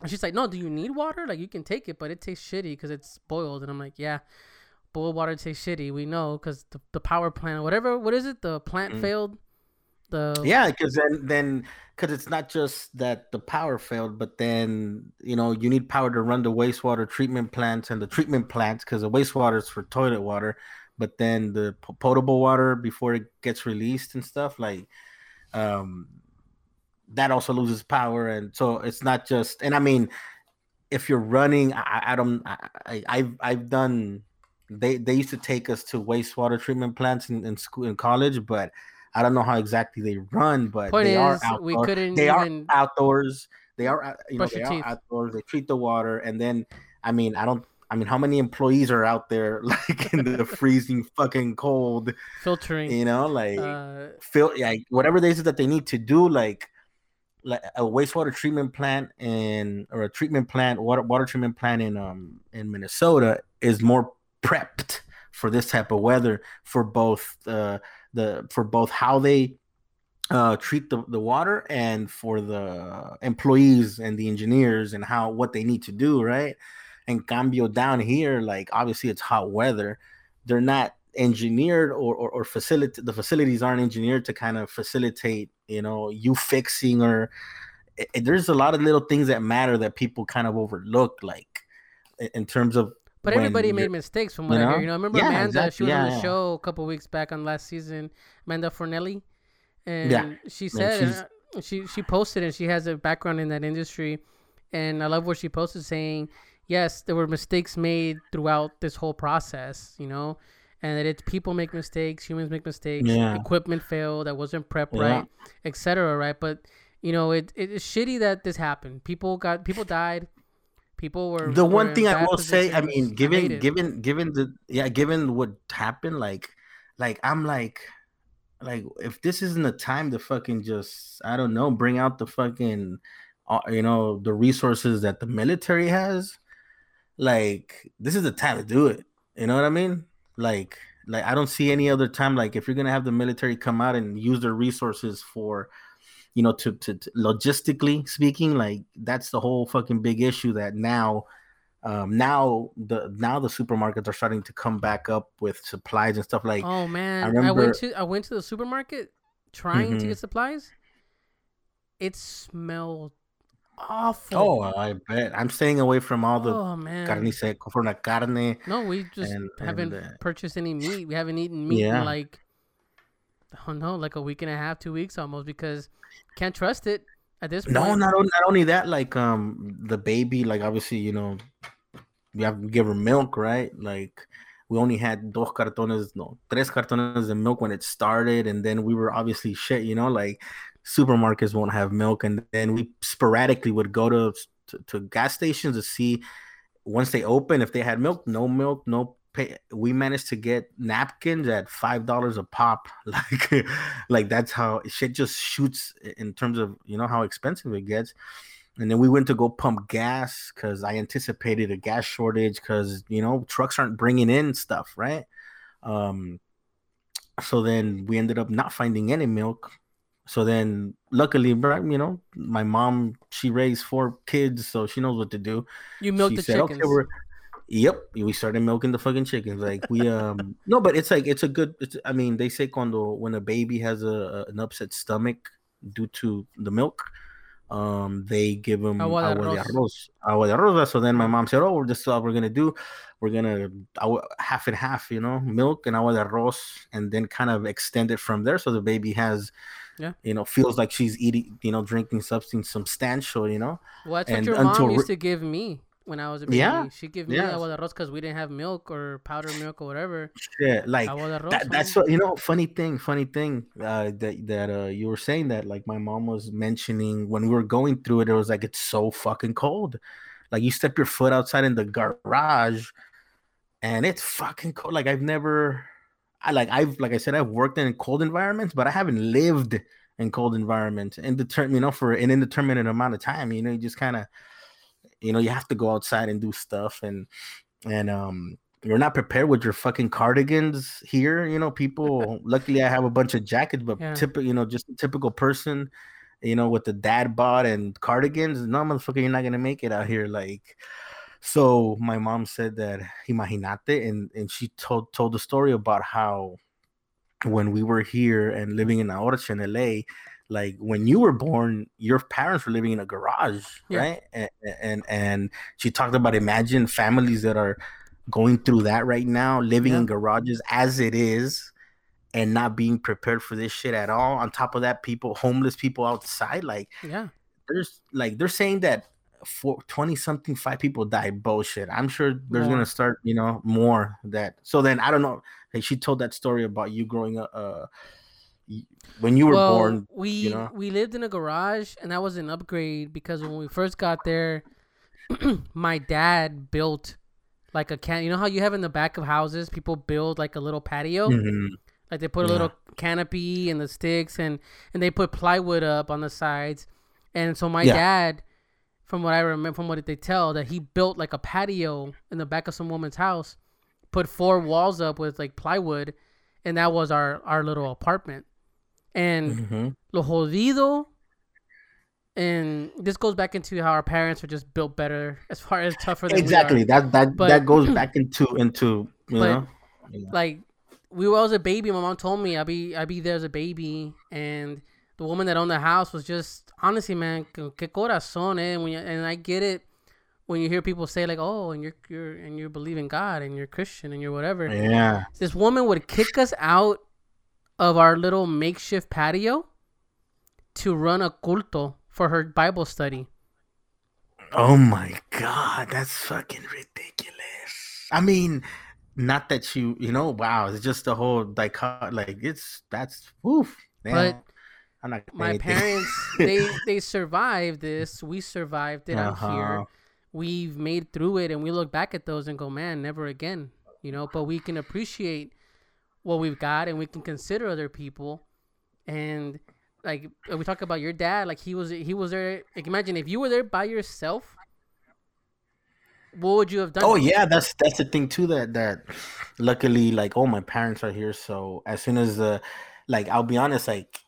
And she's like, no, do you need water? Like, you can take it, but it tastes shitty because it's boiled. And I'm like, yeah, boiled water tastes shitty. We know because the, the power plant, whatever, what is it? The plant Mm. failed. The Yeah, because then then because it's not just that the power failed, but then you know you need power to run the wastewater treatment plants and the treatment plants because the wastewater is for toilet water, but then the potable water before it gets released and stuff like um that also loses power and so it's not just and I mean if you're running I, I don't I, I've I've done they they used to take us to wastewater treatment plants in, in school in college but I don't know how exactly they run, but Point they are is, outdoors. we couldn't they are outdoors. They are you know they are teeth. outdoors. They treat the water, and then I mean I don't. I mean, how many employees are out there like in the freezing fucking cold? filtering. You know, like uh, feel like whatever it is that they need to do, like like a wastewater treatment plant in or a treatment plant, water water treatment plant in um in Minnesota is more prepped for this type of weather for both uh, the for both how they uh, treat the, the water and for the employees and the engineers and how what they need to do, right? And cambio down here, like obviously it's hot weather. They're not engineered or or, or facility the facilities aren't engineered to kind of facilitate, you know, you fixing or it, it- there's a lot of little things that matter that people kind of overlook, like in- in terms of but everybody made mistakes from what you I hear. know? You know, I remember Yeah, Amanda. exactly. She was Yeah, on the yeah. show a couple weeks back on last season. Amanda Fornelli, and she said she's- uh, she she posted and she has a background in that industry, and I love what she posted saying, yes, there were mistakes made throughout this whole process. You know. And that it's people make mistakes, humans make mistakes, Yeah. equipment failed, that wasn't prepped Yeah. right, etc. Right, but you know it, it is shitty that this happened. People got people died, people were the one in thing I will say, I mean, given given given the yeah, given what happened, like like I'm like like if this isn't the time to fucking just I don't know, bring out the fucking uh, you know, the resources that the military has, like this is the time to do it. You know what I mean? Like like I don't see any other time like if you're going to have the military come out and use their resources for you know to, to, to logistically speaking like that's the whole fucking big issue that now um now the now the supermarkets are starting to come back up with supplies and stuff like Oh man, I, remember- went to I went to the supermarket trying to Mhm. get supplies. It smelled awful. Oh, I bet. I'm staying away from all the oh man. carne seco for la carne. No, we just and- haven't and, uh, purchased any meat. We haven't eaten meat Yeah. in like I don't know, like a week and a half, two weeks almost, because can't trust it at this point. No, not not only that. Like um, the baby. Like obviously, you know, we have to give her milk, right? Like we only had dos cartones, no, tres cartones of milk when it started, and then we were obviously shit. You know, like supermarkets won't have milk, and then we sporadically would go to to, to gas stations to see once they open if they had milk. No milk, no. Pay. We managed to get napkins at five dollars a pop. Like, like that's how shit just shoots in terms of you know how expensive it gets. And then we went to go pump gas because I anticipated a gas shortage because you know trucks aren't bringing in stuff, right? Um, so then we ended up not finding any milk. So then, luckily, you know, my mom she raised four kids, so she knows what to do. you milk she the said, chickens. "Okay. Yep, we started milking the fucking chickens. Like we um no, but it's like it's a good. It's, I mean, they say cuando when a baby has a, an upset stomach due to the milk, um, they give them Agua agua de arroz. arroz. Agua de arroz. So then my mom said, "Oh, this is what we're gonna do. We're gonna agua- half and half, you know, milk and agua de arroz, and then kind of extend it from there, so the baby has." Yeah. You know, feels like she's eating, you know, drinking something substantial, you know. well, that's what your mom re- used to give me when I was a baby. Yeah, She'd give me yeah. agua de arroz because we didn't have milk or powdered milk or whatever. Yeah, like that, that's what you know funny thing funny thing uh that that uh you were saying that like my mom was mentioning when we were going through it it was like it's so fucking cold like you step your foot outside in the garage and it's fucking cold like i've never i like i've like i said i've worked in cold environments but i haven't lived in cold environments and determine you know for an indeterminate amount of time you know you just kind of you know you have to go outside and do stuff and and um you're not prepared with your fucking cardigans here. You know, people. luckily, I have a bunch of jackets, but Yeah. typical, you know, just a typical person, you know, with the dad bod and cardigans. No, motherfucker, you're not gonna make it out here. Like, so my mom said that imaginate, and and she told told the story about how when we were here and living in Ahorcha in LA, like when you were born, your parents were living in a garage, Yeah. right? And, and and she talked about imagine families that are going through that right now, living in garages as it is, and not being prepared for this shit at all. On top of that, people, homeless people outside, like Yeah. there's like they're saying that for 20 something five people died bullshit i'm sure there's More. gonna start you know more that so then i don't know like she told that story about you growing up uh when you were well, born we you know? we lived in a garage, and that was an upgrade because when we first got there, my dad built like a can. You know how you have in the back of houses, people build like a little patio. Mhm. Like they put a Yeah. little canopy and the sticks and and they put plywood up on the sides. And so my Yeah. dad, from what I remember, from what they tell, that he built like a patio in the back of some woman's house, put four walls up with like plywood, and that was our our little apartment. And Mhm. lo jodido, and this goes back into how our parents were just built better as far as tougher than exactly that that But- that goes back into into you But- know like we were as a baby. My mom told me I'd be I'd be there as a baby, and the woman that owned the house was just honestly, man, que corazón, eh? When you, and I get it when you hear people say like, oh, and you're you're and you believe in God and you're Christian and you're whatever. yeah This woman would kick us out of our little makeshift patio to run a culto for her Bible study. oh my god that's fucking ridiculous i mean not that you you know wow it's just the whole dichot like it's that's oof man. But i'm not my anything. parents they they survived this we survived it out here Uh-huh. we've made through it and we look back at those and go man never again you know but we can appreciate what we've got and we can consider other people and like we talk about your dad like he was he was there like imagine if you were there by yourself what would you have done Oh yeah, that's that's the thing too. That that luckily, like, oh, my parents are here, so as soon as the, like, I'll be honest, like,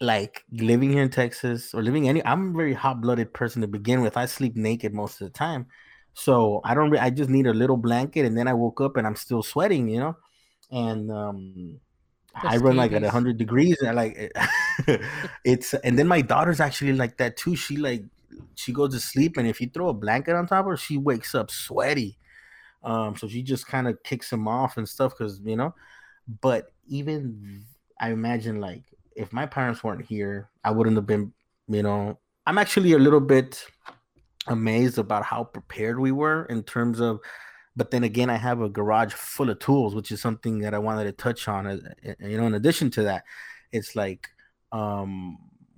like living here in Texas or living any, I'm a very hot blooded person to begin with. I sleep naked most of the time, so I don't. Re- I just need a little blanket, and then I woke up and I'm still sweating, you know, and um. I run like at hundred degrees, and I like it's and then my daughter's actually like that too. She like she goes to sleep and if you throw a blanket on top of her, she wakes up sweaty. Um, so she just kind of kicks him off and stuff because you know. But even I imagine like if my parents weren't here, I wouldn't have been. You know, I'm actually a little bit amazed about how prepared we were in terms of but then again i have a garage full of tools which is something that i wanted to touch on uh, you know in addition to that it's like um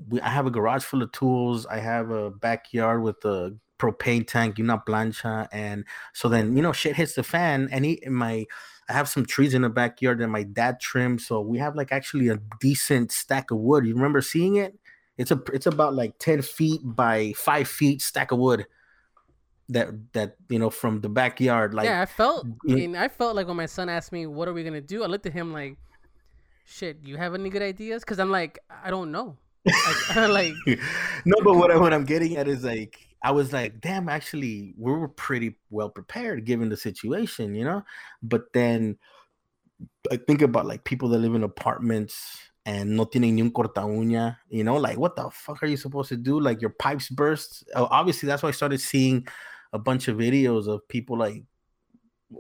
we, i have a garage full of tools i have a backyard with a propane tank una plancha and so then you know shit hits the fan and he, my i have some trees in the backyard that my dad trimmed so we have like actually a decent stack of wood. You remember seeing it? It's a it's about like 10 feet by five feet stack of wood that that you know from the backyard like yeah i felt I mean, i felt like when my son asked me what are we gonna do? I looked at him like shit you have any good ideas? Because i'm like i don't know. Like, like no but what, I, what i'm getting at is like i was like damn actually we were pretty well prepared given the situation you know but then i think about like people that live in apartments and no tienen ni un corta uña, you know, like what the fuck are you supposed to do? Like your pipes burst. Obviously, that's why I started seeing a bunch of videos of people like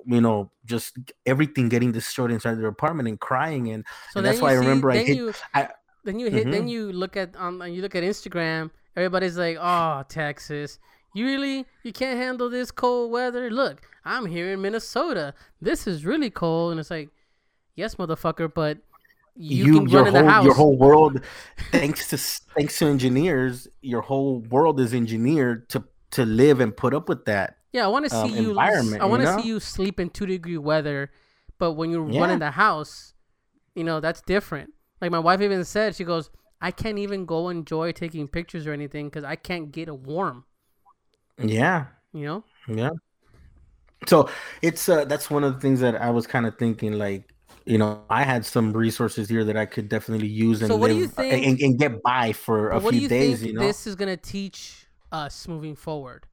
you know just everything getting destroyed inside their apartment and crying and, so and that's why see, I remember I hit you, I then you hit mm-hmm. then you look at um you look at Instagram everybody's like oh Texas you really you can't handle this cold weather look I'm here in Minnesota this is really cold and it's like yes motherfucker but you, you your whole your whole world thanks to thanks to engineers your whole world is engineered to to live and put up with that. Yeah, I want to um, see you. Environment, I want to see you sleep in two degree weather, but when you yeah. running the house, you know that's different. Like my wife even said, she goes, "I can't even go enjoy taking pictures or anything because I can't get it warm." Yeah. You know. Yeah. So it's uh, that's one of the things that I was kind of thinking, like you know, I had some resources here that I could definitely use and so live uh, think, and, and, get by for a few days. You know, this is gonna teach us moving forward?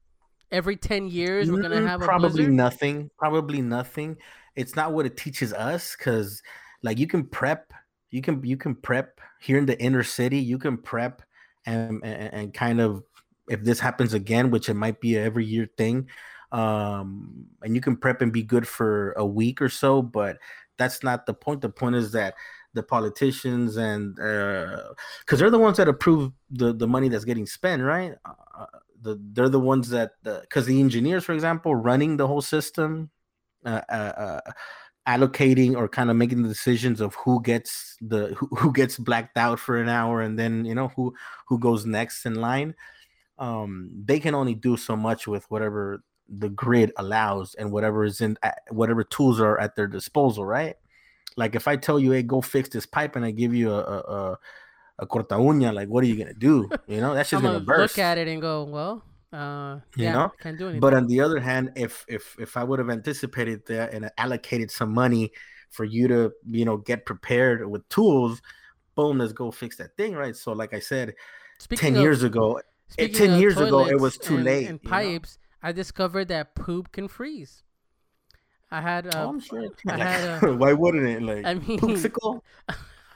Every 10 years, we're going to have probably nothing. Probably nothing. It's not what it teaches us because, like, you can prep, you can you can prep here in the inner city. You can prep and and, and kind of if this happens again, which it might be every year thing, um, and you can prep and be good for a week or so. But that's not the point. The point is that the politicians and because uh, they're the ones that approve the the money that's getting spent, right? Uh, the they're the ones that because the, the, engineers, for example, running the whole system, uh, uh, uh, allocating or kind of making the decisions of who gets the who, who, gets blacked out for an hour and then you know who who goes next in line. Um, they can only do so much with whatever the grid allows and whatever is in whatever tools are at their disposal, right? Like if I tell you, "Hey, go fix this pipe," and I give you a a, a, a corta uña, like what are you gonna do? You know, that's just gonna, gonna burst. Look at it and go, well, uh, you yeah, know, can't do anything. But on the other hand, if if if I would have anticipated that and allocated some money for you to you know get prepared with tools, boom, let's go fix that thing, right? So, like I said, speaking ten of, years ago, eh, ten years ago, it was too and, late. And pipes, know? I discovered that poop can freeze. I had. Uh, oh, sure. I had, uh, why wouldn't it? Like, I mean, poopsicle.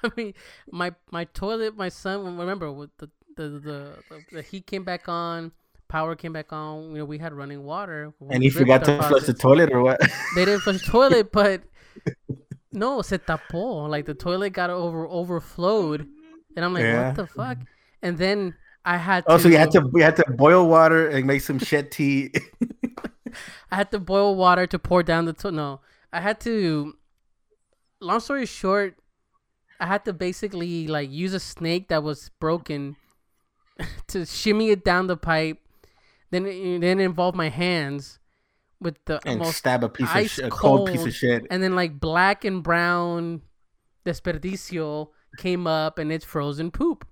I mean, my my toilet, my son. Remember, with the the, the the heat came back on, power came back on. You know, we had running water. And he forgot to flush the toilet, or what? They didn't flush the toilet, but no, se tapó. Like the toilet got over overflowed, and I'm like, yeah. what the fuck? And then I had. Oh, to, so you had to we had to boil water and make some shit tea. I had to boil water to pour down the to- no. I had to. Long story short, I had to basically like use a snake that was broken to shimmy it down the pipe. Then it, then it involved my hands with the and stab a piece of sh- a cold piece of shit. And then like black and brown desperdicio came up and it's frozen poop,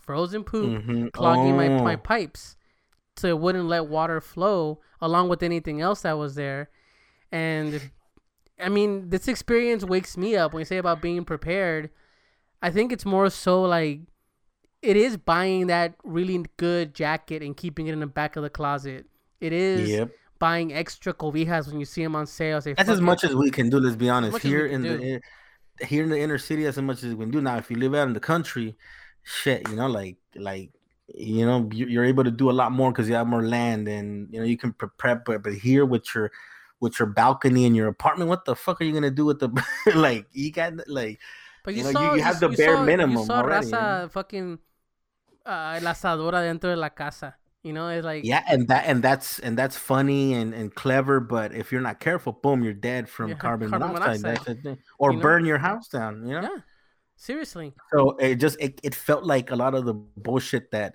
frozen poop mm-hmm. clogging oh. my my pipes so it wouldn't let water flow along with anything else that was there. And I mean, this experience wakes me up when you say about being prepared. I think it's more so like it is buying that really good jacket and keeping it in the back of the closet. It is yep. buying extra cobijas when you see them on sale. Say, That's as much it. as we can do. Let's be honest. Here in do. the here in the inner city, as much as we can do. Now, if you live out in the country, shit, you know, like like you know you're able to do a lot more because you have more land and you know you can prep but but here with your with your balcony in your apartment what the fuck are you gonna do with the like you got like but you, you, know, saw, you, you have the bare saw, minimum you saw already, raza you know? fucking uh, la asadora dentro de la casa you know it's like yeah and that and that's and that's funny and and clever but if you're not careful boom you're dead from Yeah, carbon, carbon monoxide, monoxide. That's the thing. or You know? burn your house down you know yeah seriously So it just it, it felt like a lot of the bullshit that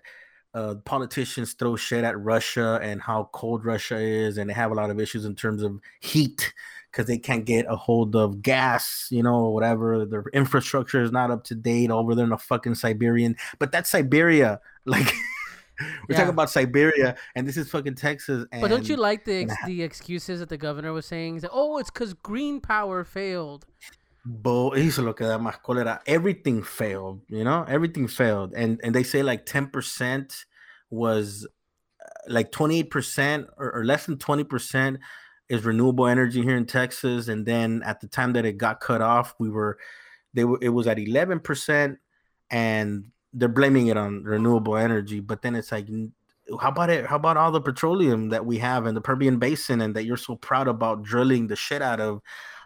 uh, politicians throw shit at Russia and how cold Russia is, and they have a lot of issues in terms of heat because they can't get a hold of gas, you know, or whatever. Their infrastructure is not up to date over there in the fucking Siberian. But that's Siberia, like. We're Yeah. talking about Siberia, and this is fucking Texas. And but don't you like the ex- the excuses that the governor was saying like, oh it's because green power failed Bo, eso es lo que da más cólera. Everything failed, you know, everything failed, and and they say like ten percent was uh, like twenty eight percent or, or less than twenty percent is renewable energy here in Texas, and then at the time that it got cut off, we were they were it was at eleven percent, and they're blaming it on renewable energy, but then it's like. How about it? How about all the petroleum that we have in the Permian Basin and that you're so proud about drilling the shit out of?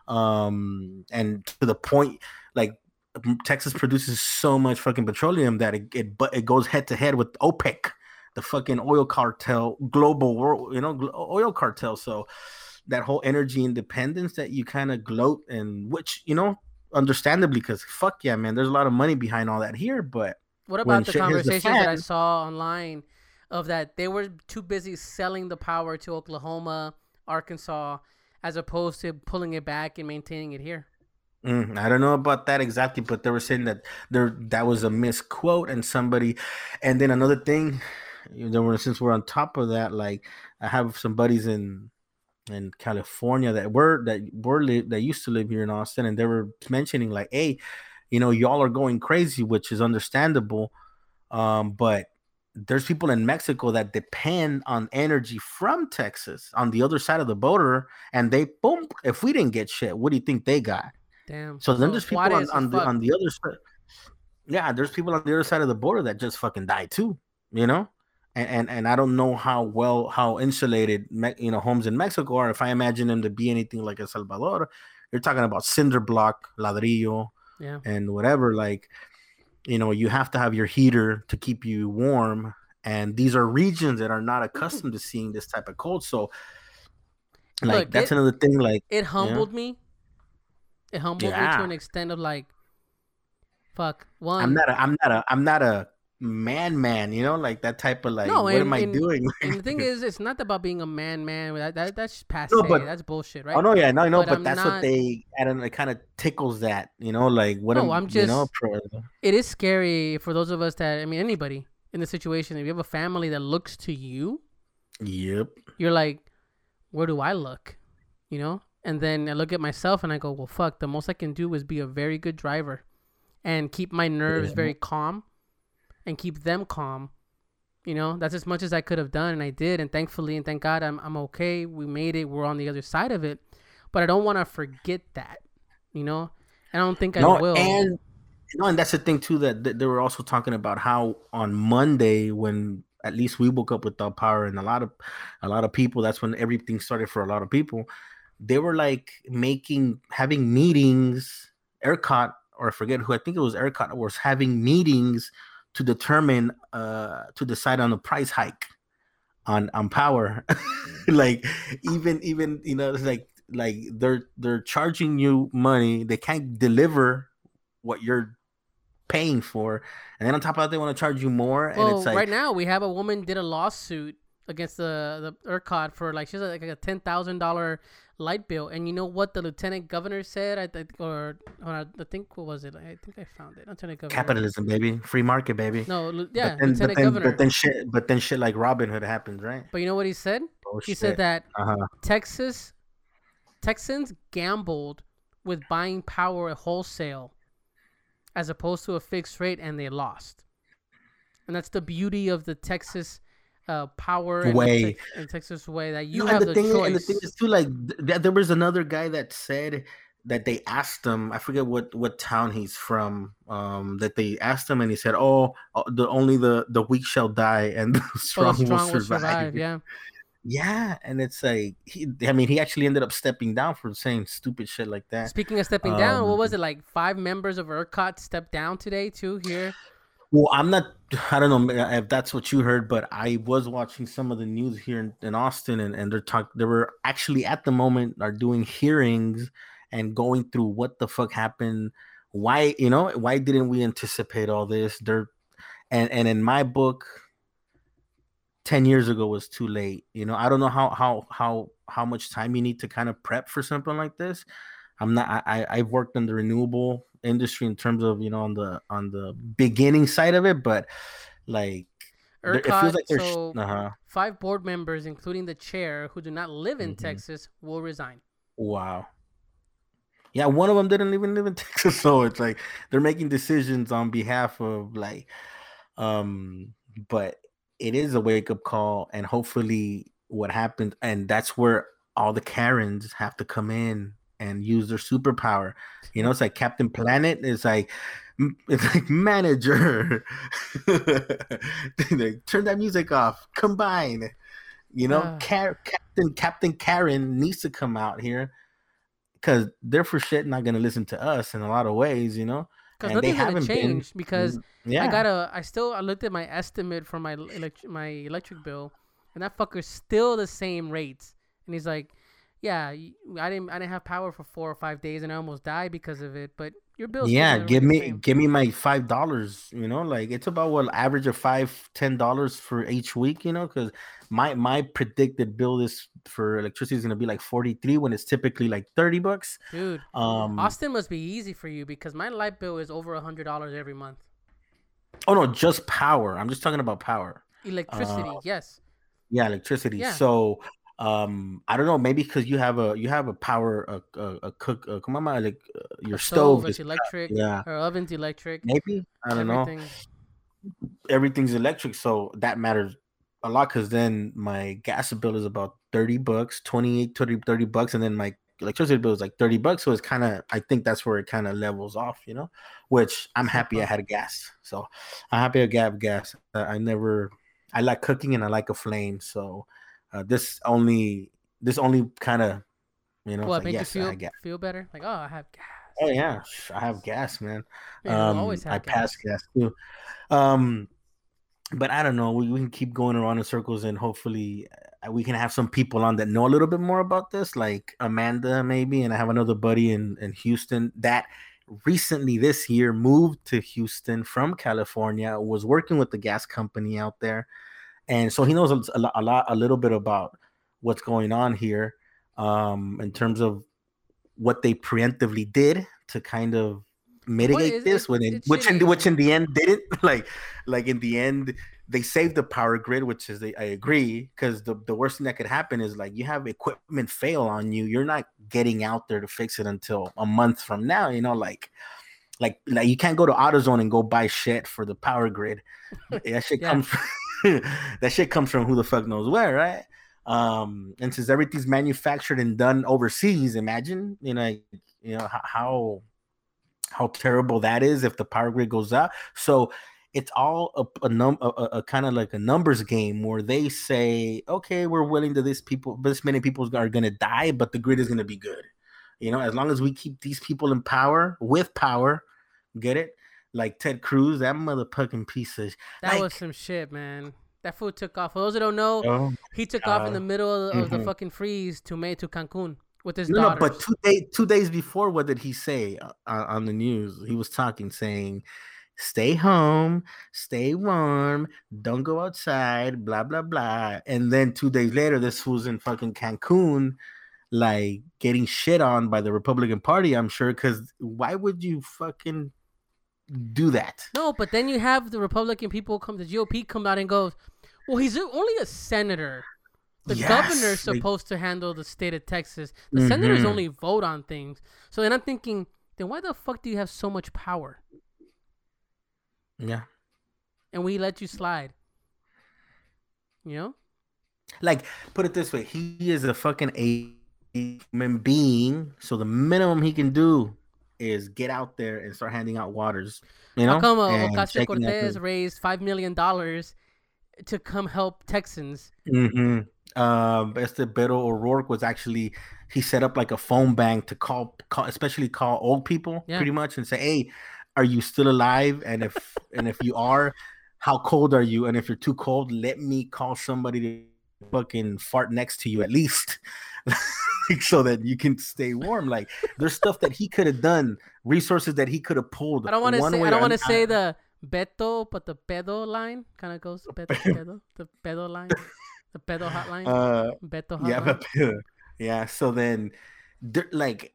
um and to the point like Texas produces so much fucking petroleum that it it, it goes head to head with OPEC, the fucking oil cartel, global world, you know, oil cartel. So that whole energy independence that you kind of gloat and which you know, understandably, because fuck yeah, man, there's a lot of money behind all that here. But What about the shit hits the conversations that I saw online of that they were too busy selling the power to Oklahoma, Arkansas, as opposed to pulling it back and maintaining it here? Mm, I don't know about that exactly, but they were saying that there that was a misquote and somebody, and then another thing, you know, since we're on top of that, like I have some buddies in in California that were that were live that used to live here in Austin, and they were mentioning like, hey, you know, y'all are going crazy, which is understandable, um, but there's people in Mexico that depend on energy from Texas on the other side of the border, and they boom. If we didn't get shit, what do you think they got? Damn. So then there's people on, on the on the other side. Yeah, there's people on the other side of the border that just fucking died too, you know. And and, and I don't know how well how insulated you know homes in Mexico are. If I imagine them to be anything like El Salvador, you're talking about cinder block, ladrillo, yeah. and whatever. Like, you know, you have to have your heater to keep you warm. And these are regions that are not mm. accustomed to seeing this type of cold. So, like, Look, that's it- another thing. Like, It humbled me. It humbled me to an extent of like, fuck. One. I'm not a I'm not a I'm not a man man, you know, like that type of like No, what and- am I and- doing? and the thing is, it's not about being a man, man. That, that that's passe. No, but- that's bullshit, right? oh no, yeah, no, no, But but, that's not- what they I don't know, it kind of tickles that, you know, like what No, am, I'm you know, just- pro- It is scary for those of us that I mean, anybody in the situation. If you have a family that looks to you, Yep. you're like, where do I look? You know? And then I look at myself and I go, well, fuck, the most I can do is be a very good driver and keep my nerves Yeah. very calm and keep them calm. You know, that's as much as I could have done and I did. And thankfully, and thank God, I'm, I'm okay. We made it. We're on the other side of it. But I don't want to forget that, you know? And I don't think I no, will. and no, and that's the thing too that, that they were also talking about how on Monday when at least we woke up without power and a lot of a lot of people that's when everything started for a lot of people they were like making having meetings ERCOT or I forget who I think it was ERCOT was having meetings to determine uh to decide on a price hike on on power. Like even even you know it's like like they're they're charging you money. They can't deliver what you're paying for. And then on top of that they want to charge you more. And well, it's like right now we have a woman did a lawsuit against the the ERCOT for like she's like a ten thousand dollar light bill, and you know what the lieutenant governor said? I think or, or I think what was it? I think I found it. Lieutenant governor. capitalism baby free market baby No, yeah, but then, but lieutenant then, governor. but then shit but then shit like robin hood happens right but you know what he said? oh, He shit. said that uh-huh Texas Texans gambled with buying power at wholesale as opposed to a fixed rate and they lost. And that's the beauty of the Texas uh, power and the Way. And Texas way that you No, have and the, the thing choice. and the thing is too like th- th- there was another guy that said that they asked him. I forget what what town he's from. Um, that they asked him, and he said, "Oh, uh, the only the the weak shall die, and the strong, oh, strong will, survive. survive. Yeah. Yeah, and it's like he. I mean, he actually ended up stepping down for saying stupid shit like that. Speaking of stepping down, what Um, was it like? Five members of ERCOT stepped down today too. Here, Well, I'm not. I don't know if that's what you heard, but I was watching some of the news here in, in Austin, and, and they're talk. They were actually at the moment are doing hearings and going through what the fuck happened. Why you know why didn't we anticipate all this? They're and and in my book, ten years ago was too late. You know I don't know how how how how much time you need to kind of prep for something like this. I'm not. I- I've worked in the renewable industry in terms of you know on the on the beginning side of it, but like there- it feels like there's so uh-huh. five board members, including the chair, who do not live in Mhm. Texas, will resign. wow. Yeah, one of them didn't even live in Texas, so it's like they're making decisions on behalf of like, um. But it is a wake up call, and hopefully, what happened, and that's where all the Karens have to come in and use their superpower. You know, it's like Captain Planet. It's like it's like manager. Like, Turn that music off. Combine. You know, Ah. Car- Captain Captain Karen needs to come out here because they're for shit not gonna listen to us in a lot of ways. You know, Because And they nothing's gonna haven't been- change. Because yeah. I got a. I still. I looked at my estimate for my elect- my electric bill, and that fucker's still the same rates. And he's like, "Yeah, I didn't. I didn't have power for four or five days, and I almost died because of it. But your bill's yeah give me same." give me my five dollars you know like it's about what average of five ten dollars for each week you know because my my predicted bill is for electricity is going to be like 43 when it's typically like 30 bucks dude. um Austin must be easy for you because my light bill is over a hundred dollars every month. oh no just power i'm just talking about power Electricity, Uh, yes. yeah electricity Yeah. so um i don't know maybe because you have a you have a power a, a, a cook uh, come on my like uh, your A stove, is electric. yeah Our oven's electric. maybe i don't know everything's electric, so that matters a lot because then my gas bill is about 30 bucks, 28, 30, 30 bucks, and then my electricity bill is like 30 bucks. So it's kind of, I think that's where it kind of levels off, you know, which I'm happy I had a gas. So I'm happy I got gas. Uh, I never, I like cooking and I like a flame. So uh, this only, this only kind of, you know, it's like, make yes, you feel feel better? Like, oh, I have gas. Oh yeah, I have gas, man. Yeah, Um, always have I gas. pass gas too. Um, but I don't know. We, we can keep going around in circles, and hopefully, uh, we can have some people on that know a little bit more about this, like Amanda, maybe. And I have another buddy in in Houston that recently this year moved to Houston from California, was working with the gas company out there, and so he knows a, a lot, a lot, a little bit about what's going on here, um, in terms of what they preemptively did to kind of mitigate this when it, it's which in which in the end didn't like like in the end they saved the power grid which is they, i agree because the, the worst thing that could happen is like you have equipment fail on you you're not getting out there to fix it until a month from now you know like like like you can't go to AutoZone and go buy shit for the power grid. that shit Yeah. comes from that shit comes from who the fuck knows where, right? Um, and since everything's manufactured and done overseas, imagine you know you know how, how terrible that is if the power grid goes out. So it's all a, a num a, a kind of like a numbers game where they say, okay, we're willing to this people, this many people are gonna die, but the grid is gonna be good. You know, as long as we keep these people in power with power, get it? Like Ted Cruz, that motherfucking piece of That like, was some shit, man. That fool took off. For those who don't know, oh, he took off in uh, the middle of the mhm. fucking freeze to May to Cancun with his no, no, but two days two days before, what did he say uh, on the news? He was talking, saying, "Stay home, stay warm, don't go outside, blah blah blah." And then two days later, this was in fucking Cancun, like getting shit on by the Republican Party. I'm sure, because why would you fucking do that? No, but then you have the Republican people come, the GOP come out and goes, "Well, he's only a senator. The governor's Yes, like- supposed to handle the state of Texas. The senators Mhm. only vote on things." So then I'm thinking, then why the fuck do you have so much power Yeah. and we let you slide? You know? like put it this way he is a fucking a human being. So the minimum he can do is get out there and start handing out waters. You know, How come uh, Ocasio Cortez raised five million dollars to come help Texans? Mm-hmm. Um, Este Beto O'Rourke was actually he set up like a phone bank to call, call especially call old people Yeah. pretty much and say, "Hey, are you still alive? And if and if you are, how cold are you? And if you're too cold, let me call somebody to fucking fart next to you at least." so that you can stay warm like there's stuff that he could have done resources that he could have pulled I don't want to say. I don't want to say the Beto, but the pedo line kind of goes Beto, pedo, the pedo line, the pedo hotline, uh Beto hotline. yeah but, yeah so then like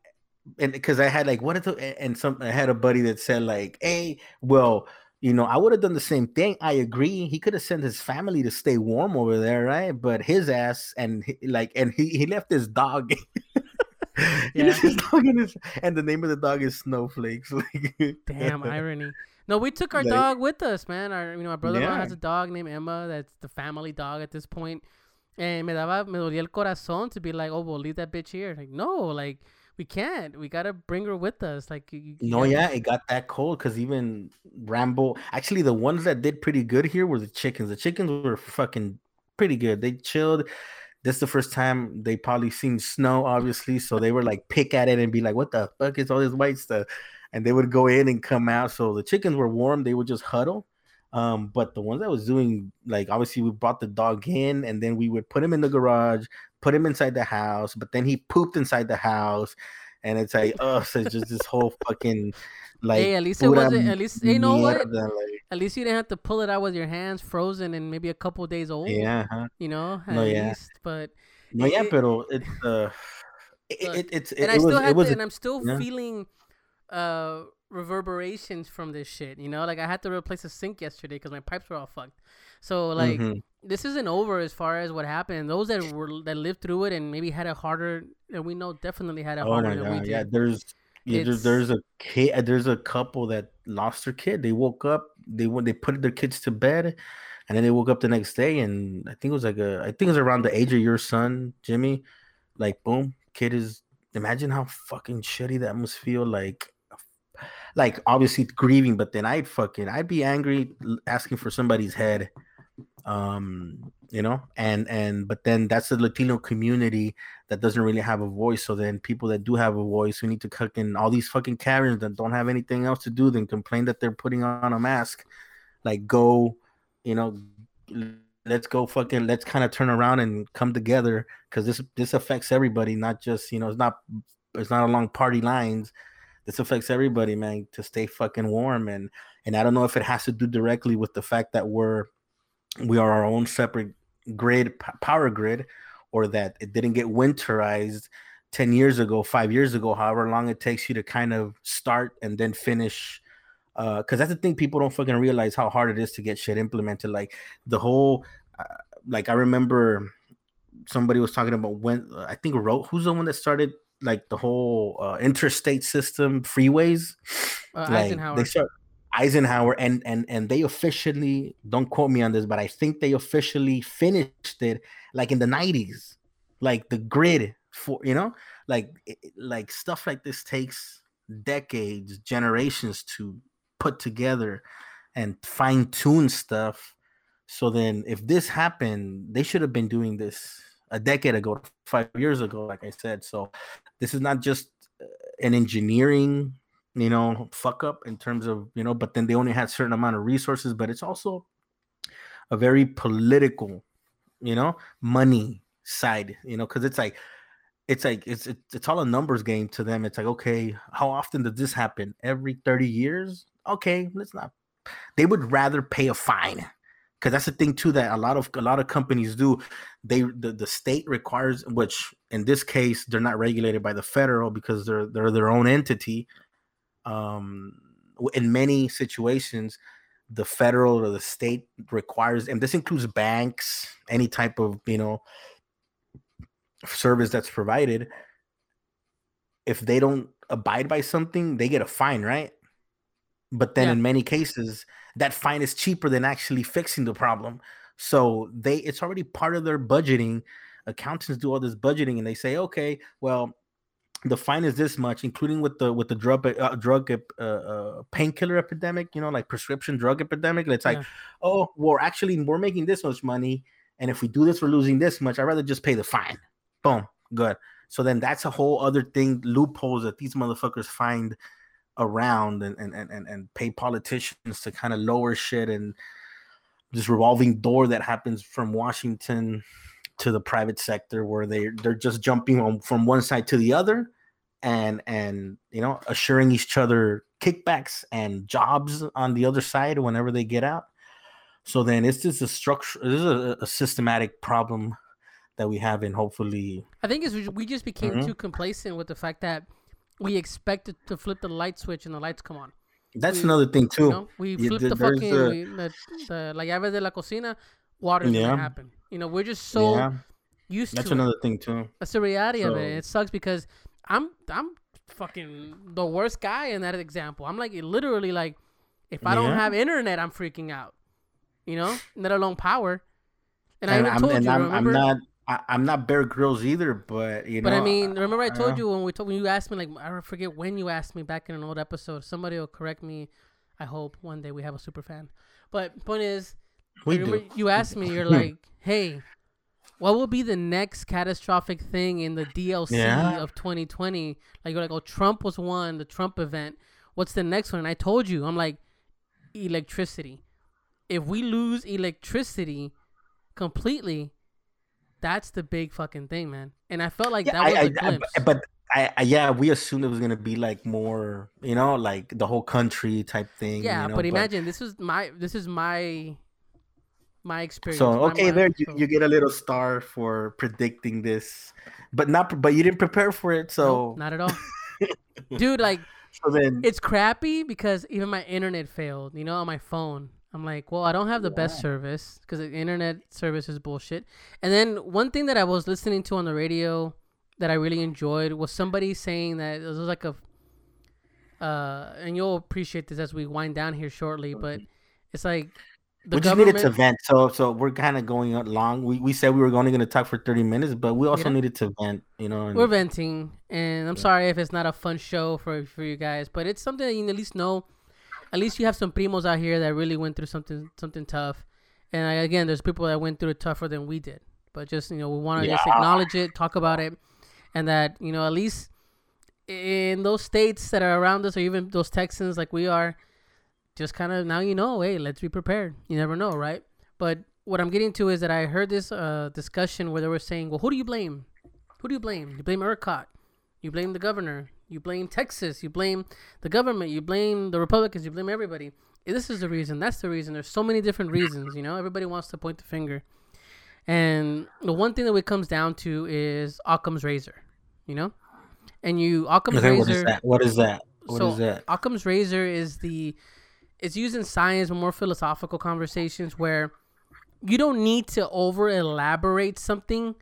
and because i had like what if the, and some i had a buddy that said like hey well you know i would have done the same thing i agree he could have sent his family to stay warm over there right but his ass and he, like and he, he left his dog left his dog his, and the name of the dog is snowflakes like Damn irony. No, we took our Like- dog with us, man. Our, you know, my brother-in-law Yeah. has a dog named Emma. That's the family dog at this point. And me daba, me dolía el corazón to be like, oh, we'll leave that bitch here. Like, no, like we can't. We gotta bring her with us. Like, you, you No, yeah, it got that cold because even Rambo. Actually, the ones that did pretty good here were the chickens. The chickens were fucking pretty good. They chilled. This is the first time they probably seen snow, obviously. So they were like pick at it and be like, "What the fuck is all this white stuff?" And they would go in and come out. So the chickens were warm. They would just huddle. Um, but the ones that was doing like obviously we brought the dog in and then we would put him in the garage, put him inside the house, but then he pooped inside the house, and it's like, oh, so it's just this whole fucking like. hey, at least it wasn't. At least you know what? like, At least you didn't have to pull it out with your hands frozen and maybe a couple days old. yeah, huh? You know, at No, yeah. least. But no, yeah, it- pero it's uh, it, it, it's it, and I was still had was to, and I'm still yeah. feeling uh reverberations from this shit. You know, like I had to replace a sink yesterday because my pipes were all fucked. So like Mhm. this isn't over as far as what happened. Those that were that lived through it and maybe had it harder, and we know definitely had it Oh harder my than we did. yeah. There's yeah, there's, there's a kid. There's a couple that lost their kid. They woke up. They when they put their kids to bed, and then they woke up the next day, and I think it was like a. I think it was around the age of your son, Jimmy. Like boom, kid is. Imagine how fucking shitty that must feel. Like, like obviously grieving, but then I'd fucking I'd be angry asking for somebody's head. Um, you know, and and but then that's the Latino community that doesn't really have a voice. So then people that do have a voice, we need to in all these fucking Karens that don't have anything else to do than complain that they're putting on a mask. Like go, you know, let's go fucking let's kind of turn around and come together because this this affects everybody, not just you know, it's not it's not along party lines. This affects everybody, man, to stay fucking warm and and I don't know if it has to do directly with the fact that we're we are our own separate grid p- power grid or that it didn't get winterized 10 years ago 5 years ago however long it takes you to kind of start and then finish uh because that's the thing people don't fucking realize how hard it is to get shit implemented like the whole uh, like i remember somebody was talking about when uh, i think wrote who's the one that started like the whole uh, interstate system freeways Uh, like, Eisenhower. They start Eisenhower and and and they officially don't quote me on this, but I think they officially finished it like in the 90s. Like the grid for you know, like like stuff like this takes decades, generations to put together and fine tune stuff. So then if this happened, they should have been doing this a decade ago, 5 years ago like I said. So this is not just uh, an engineering you know fuck up in terms of you know but then they only had certain amount of resources but it's also a very political you know money side you know because it's like it's like it's, it's it's all a numbers game to them. It's like okay how often does this happen? Every 30 years? Okay let's not they would rather pay a fine because that's the thing too that a lot of a lot of companies do. They the, the state requires which in this case they're not regulated by the federal because they're they're their own entity. Um in many situations the federal or the state requires and this includes banks any type of you know service that's provided. If they don't abide by something they get a fine right? But then Yeah. in many cases that fine is cheaper than actually fixing the problem so they it's already part of their budgeting accountants do all this budgeting and they say, okay, well, the fine is this much, including with the with the drug uh, drug uh, uh, painkiller epidemic, you know, like prescription drug epidemic. It's like, yeah. oh, well, actually, we're making this much money, and if we do this, we're losing this much. I'd rather just pay the fine. Boom, good. So then that's a whole other thing, loopholes that these motherfuckers find around and and and and pay politicians to kind of lower shit and this revolving door that happens from Washington to the private sector where they they're just jumping on from one side to the other and and you know assuring each other kickbacks and jobs on the other side whenever they get out so then it's just a structure this is a, a systematic problem that we have and hopefully i think is we just became mm-hmm. too complacent with the fact that we expected to flip the light switch and the lights come on that's we, another thing too. You know, we flip the fucking a... we, the, the la llave de la cocina. Water's yeah. gonna happen. You know, we're just so yeah. used That's to. That's another it. thing too. That's the reality so... of it. It sucks because I'm I'm fucking the worst guy in that example. I'm like literally like, if I don't have internet, I'm freaking out. You know, let alone power. And, and I even I'm, told you, I'm, remember? I'm not I, am not Bear Grylls either, but you know. But I mean, remember I told you when we told when you asked me like I forget when you asked me back in an old episode. Somebody will correct me. I hope one day we have a super fan. But point is, we do. you asked me. You're like, hey, what will be the next catastrophic thing in the DLC yeah. of 2020? Like you're like, oh, Trump was one, the Trump event. What's the next one? And I told you, I'm like, electricity. If we lose electricity completely, that's the big fucking thing, man. And I felt like yeah, that was I, a glimpse. I, but I, I, yeah, we assumed it was gonna be like more, you know, like the whole country type thing. Yeah, you know? but, but imagine this is my this is my my experience. So okay, there you, you get a little star for predicting this, but not but you didn't prepare for it, so nope, not at all, dude. Like, so then it's crappy because even my internet failed. You know, on my phone. I'm like, well, I don't have the yeah. best service because the internet service is bullshit. And then one thing that I was listening to on the radio that I really enjoyed was somebody saying that it was like a, uh, and you'll appreciate this as we wind down here shortly, but it's like the we just needed to vent. So, so we're kind of going long. We we said we were only going to talk for thirty minutes, but we also yeah. needed to vent. You know, and, we're venting, and I'm yeah. sorry if it's not a fun show for for you guys, but it's something that you at least know at least you have some primos out here that really went through something something tough. And I, again, there's people that went through it tougher than we did. But just you know, we want to yeah. just acknowledge it, talk about it, and that you know at least in those states that are around us, or even those Texans like we are, just kind of now you know, hey, let's be prepared. You never know, right? But what I'm getting to is that I heard this uh, discussion where they were saying, well, who do you blame? Who do you blame? You blame ERCOT. You blame the governor. You blame Texas. You blame the government. You blame the Republicans. You blame everybody. This is the reason. That's the reason. There's so many different reasons. You know, everybody wants to point the finger. And the one thing that it comes down to is Occam's razor. You know, and you Occam's okay, razor. What is that? What is that? What so is that? Occam's razor is the it's used in science but more philosophical conversations where you don't need to over elaborate something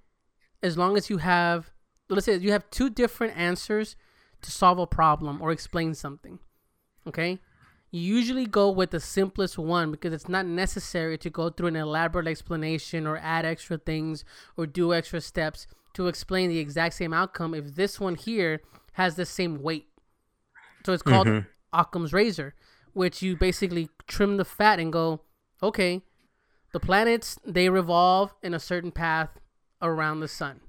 as long as you have let's say you have two different answers to solve a problem or explain something. Okay? You usually go with the simplest one because it's not necessary to go through an elaborate explanation or add extra things or do extra steps to explain the exact same outcome if this one here has the same weight. So it's called mm-hmm. Occam's razor, which you basically trim the fat and go, okay, the planets they revolve in a certain path around the sun,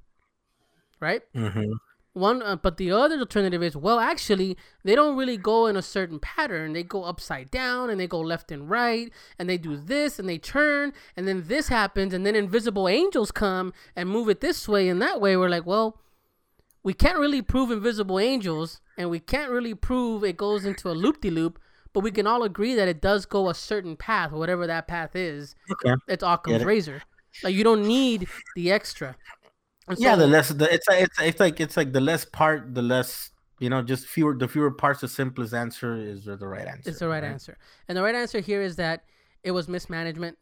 right? Mm-hmm. One, uh, but the other alternative is well, actually, they don't really go in a certain pattern. They go upside down and they go left and right, and they do this and they turn, and then this happens, and then invisible angels come and move it this way and that way. We're like, well, we can't really prove invisible angels, and we can't really prove it goes into a loop de loop, but we can all agree that it does go a certain path, whatever that path is. Okay. It's Occam's razor. Like you don't need the extra. So, yeah, the less the it's it's it's like it's like the less part, the less you know, just fewer the fewer parts. The simplest answer is the right answer. It's the right, right? answer, and the right answer here is that it was mismanagement.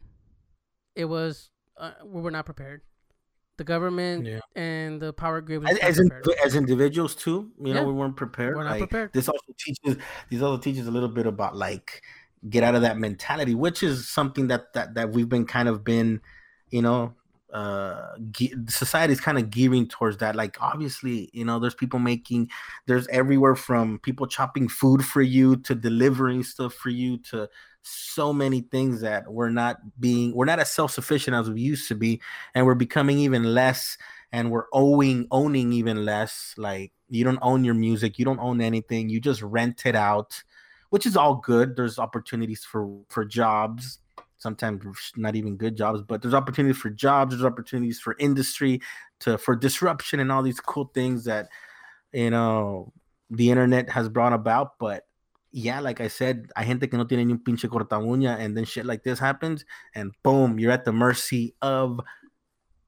It was uh, we were not prepared. The government yeah. and the power grid as, as, in, as, individuals too. You know, we weren't prepared. We're not like, prepared. This also teaches these also teaches a little bit about like get out of that mentality, which is something that that that we've been kind of been, you know, uh ge- society is kind of gearing towards that like obviously you know there's people making there's everywhere from people chopping food for you to delivering stuff for you to so many things that we're not being we're not as self-sufficient as we used to be and we're becoming even less and we're owing owning even less like you don't own your music you don't own anything you just rent it out which is all good there's opportunities for for jobs sometimes not even good jobs but there's opportunities for jobs there's opportunities for industry to for disruption and all these cool things that you know the internet has brought about. But yeah like i said hay gente que no tiene ni un pinche corta uña and then shit like this happens and boom you're at the mercy of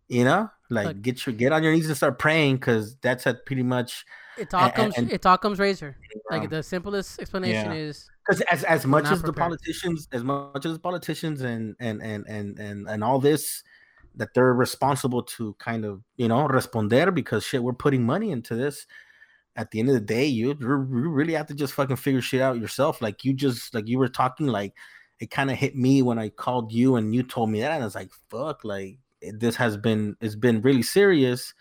you know like, like get your get on your knees and start praying because that's at pretty much it's all comes it's all comes razor like the simplest explanation yeah. is because as as much as prepared. the politicians, as much as politicians and and and and and and all this, that they're responsible to kind of you know responder because shit, we're putting money into this. At the end of the day, you, you really have to just fucking figure shit out yourself. Like you just like you were talking, like it kind of hit me when I called you and you told me that, and I was like, fuck, like this has been it's been really serious,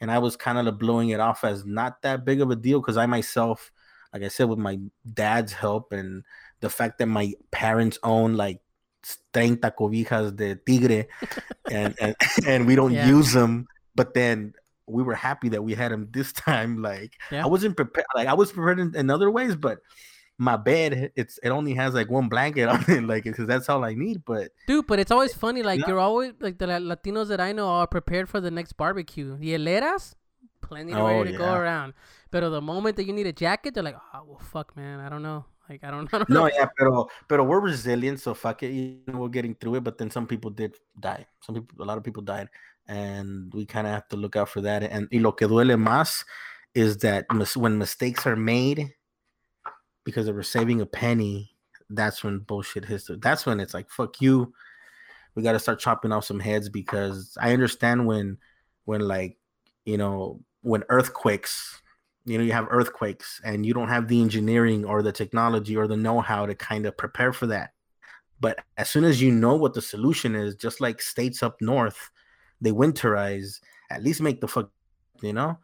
and I was kind of blowing it off as not that big of a deal because I myself like I said, with my dad's help and the fact that my parents own like 30 cobijas de tigre and, and, and we don't yeah. use them, but then we were happy that we had them this time. Like yeah. I wasn't prepared, like I was prepared in, in, other ways, but my bed it's it only has like one blanket on it like because that's all i need but dude but it's always funny like yeah. you're always like the latinos that i know are prepared for the next barbecue the heleras plenty of oh, ready to yeah. go around but the moment that you need a jacket, they're like, oh, well, fuck, man, I don't know. Like, I don't, I don't know. No, yeah, pero, pero we're resilient, so fuck it. You know, we're getting through it. But then some people did die. Some people, a lot of people died. And we kind of have to look out for that. And y lo que duele más is that mis- when mistakes are made because they were saving a penny, that's when bullshit hits. That's when it's like, fuck you. We got to start chopping off some heads because I understand when, when like, you know, when earthquakes you know you have earthquakes and you don't have the engineering or the technology or the know-how to kind of prepare for that but as soon as you know what the solution is just like states up north they winterize at least make the fuck you know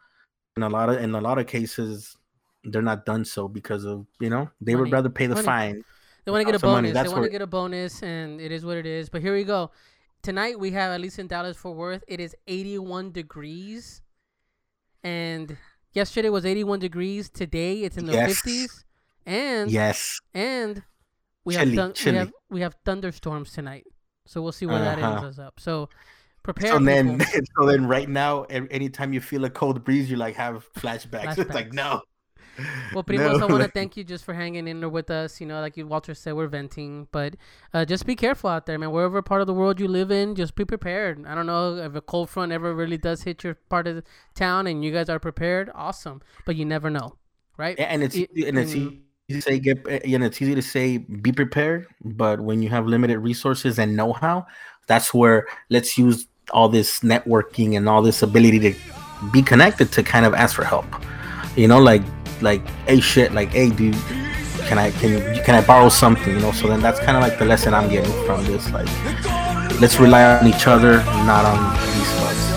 in a lot of in a lot of cases they're not done so because of you know they money. would rather pay the money. fine they want to get a bonus they want to get a bonus and it is what it is but here we go tonight we have at least in dallas fort worth it is 81 degrees and Yesterday was 81 degrees. Today it's in the yes. 50s. And yes, and we chilly, have we have we have thunderstorms tonight. So we'll see where uh-huh. that ends us up. So prepare. So then, so then, right now, anytime you feel a cold breeze, you like have flashbacks. flashbacks. It's like no, well, Primos, no. I want to thank you just for hanging in there with us. You know, like you, Walter said, we're venting, but uh, just be careful out there, man. Wherever part of the world you live in, just be prepared. I don't know if a cold front ever really does hit your part of the town and you guys are prepared. Awesome, but you never know, right? Yeah, and it's it, and it's easy to say get, you know, it's easy to say be prepared, but when you have limited resources and know-how, that's where let's use all this networking and all this ability to be connected to kind of ask for help. You know, like like, hey shit, like, hey dude, can I can you can I borrow something? You know, so then that's kind of like the lesson I'm getting from this. Like, let's rely on each other, not on these fucks.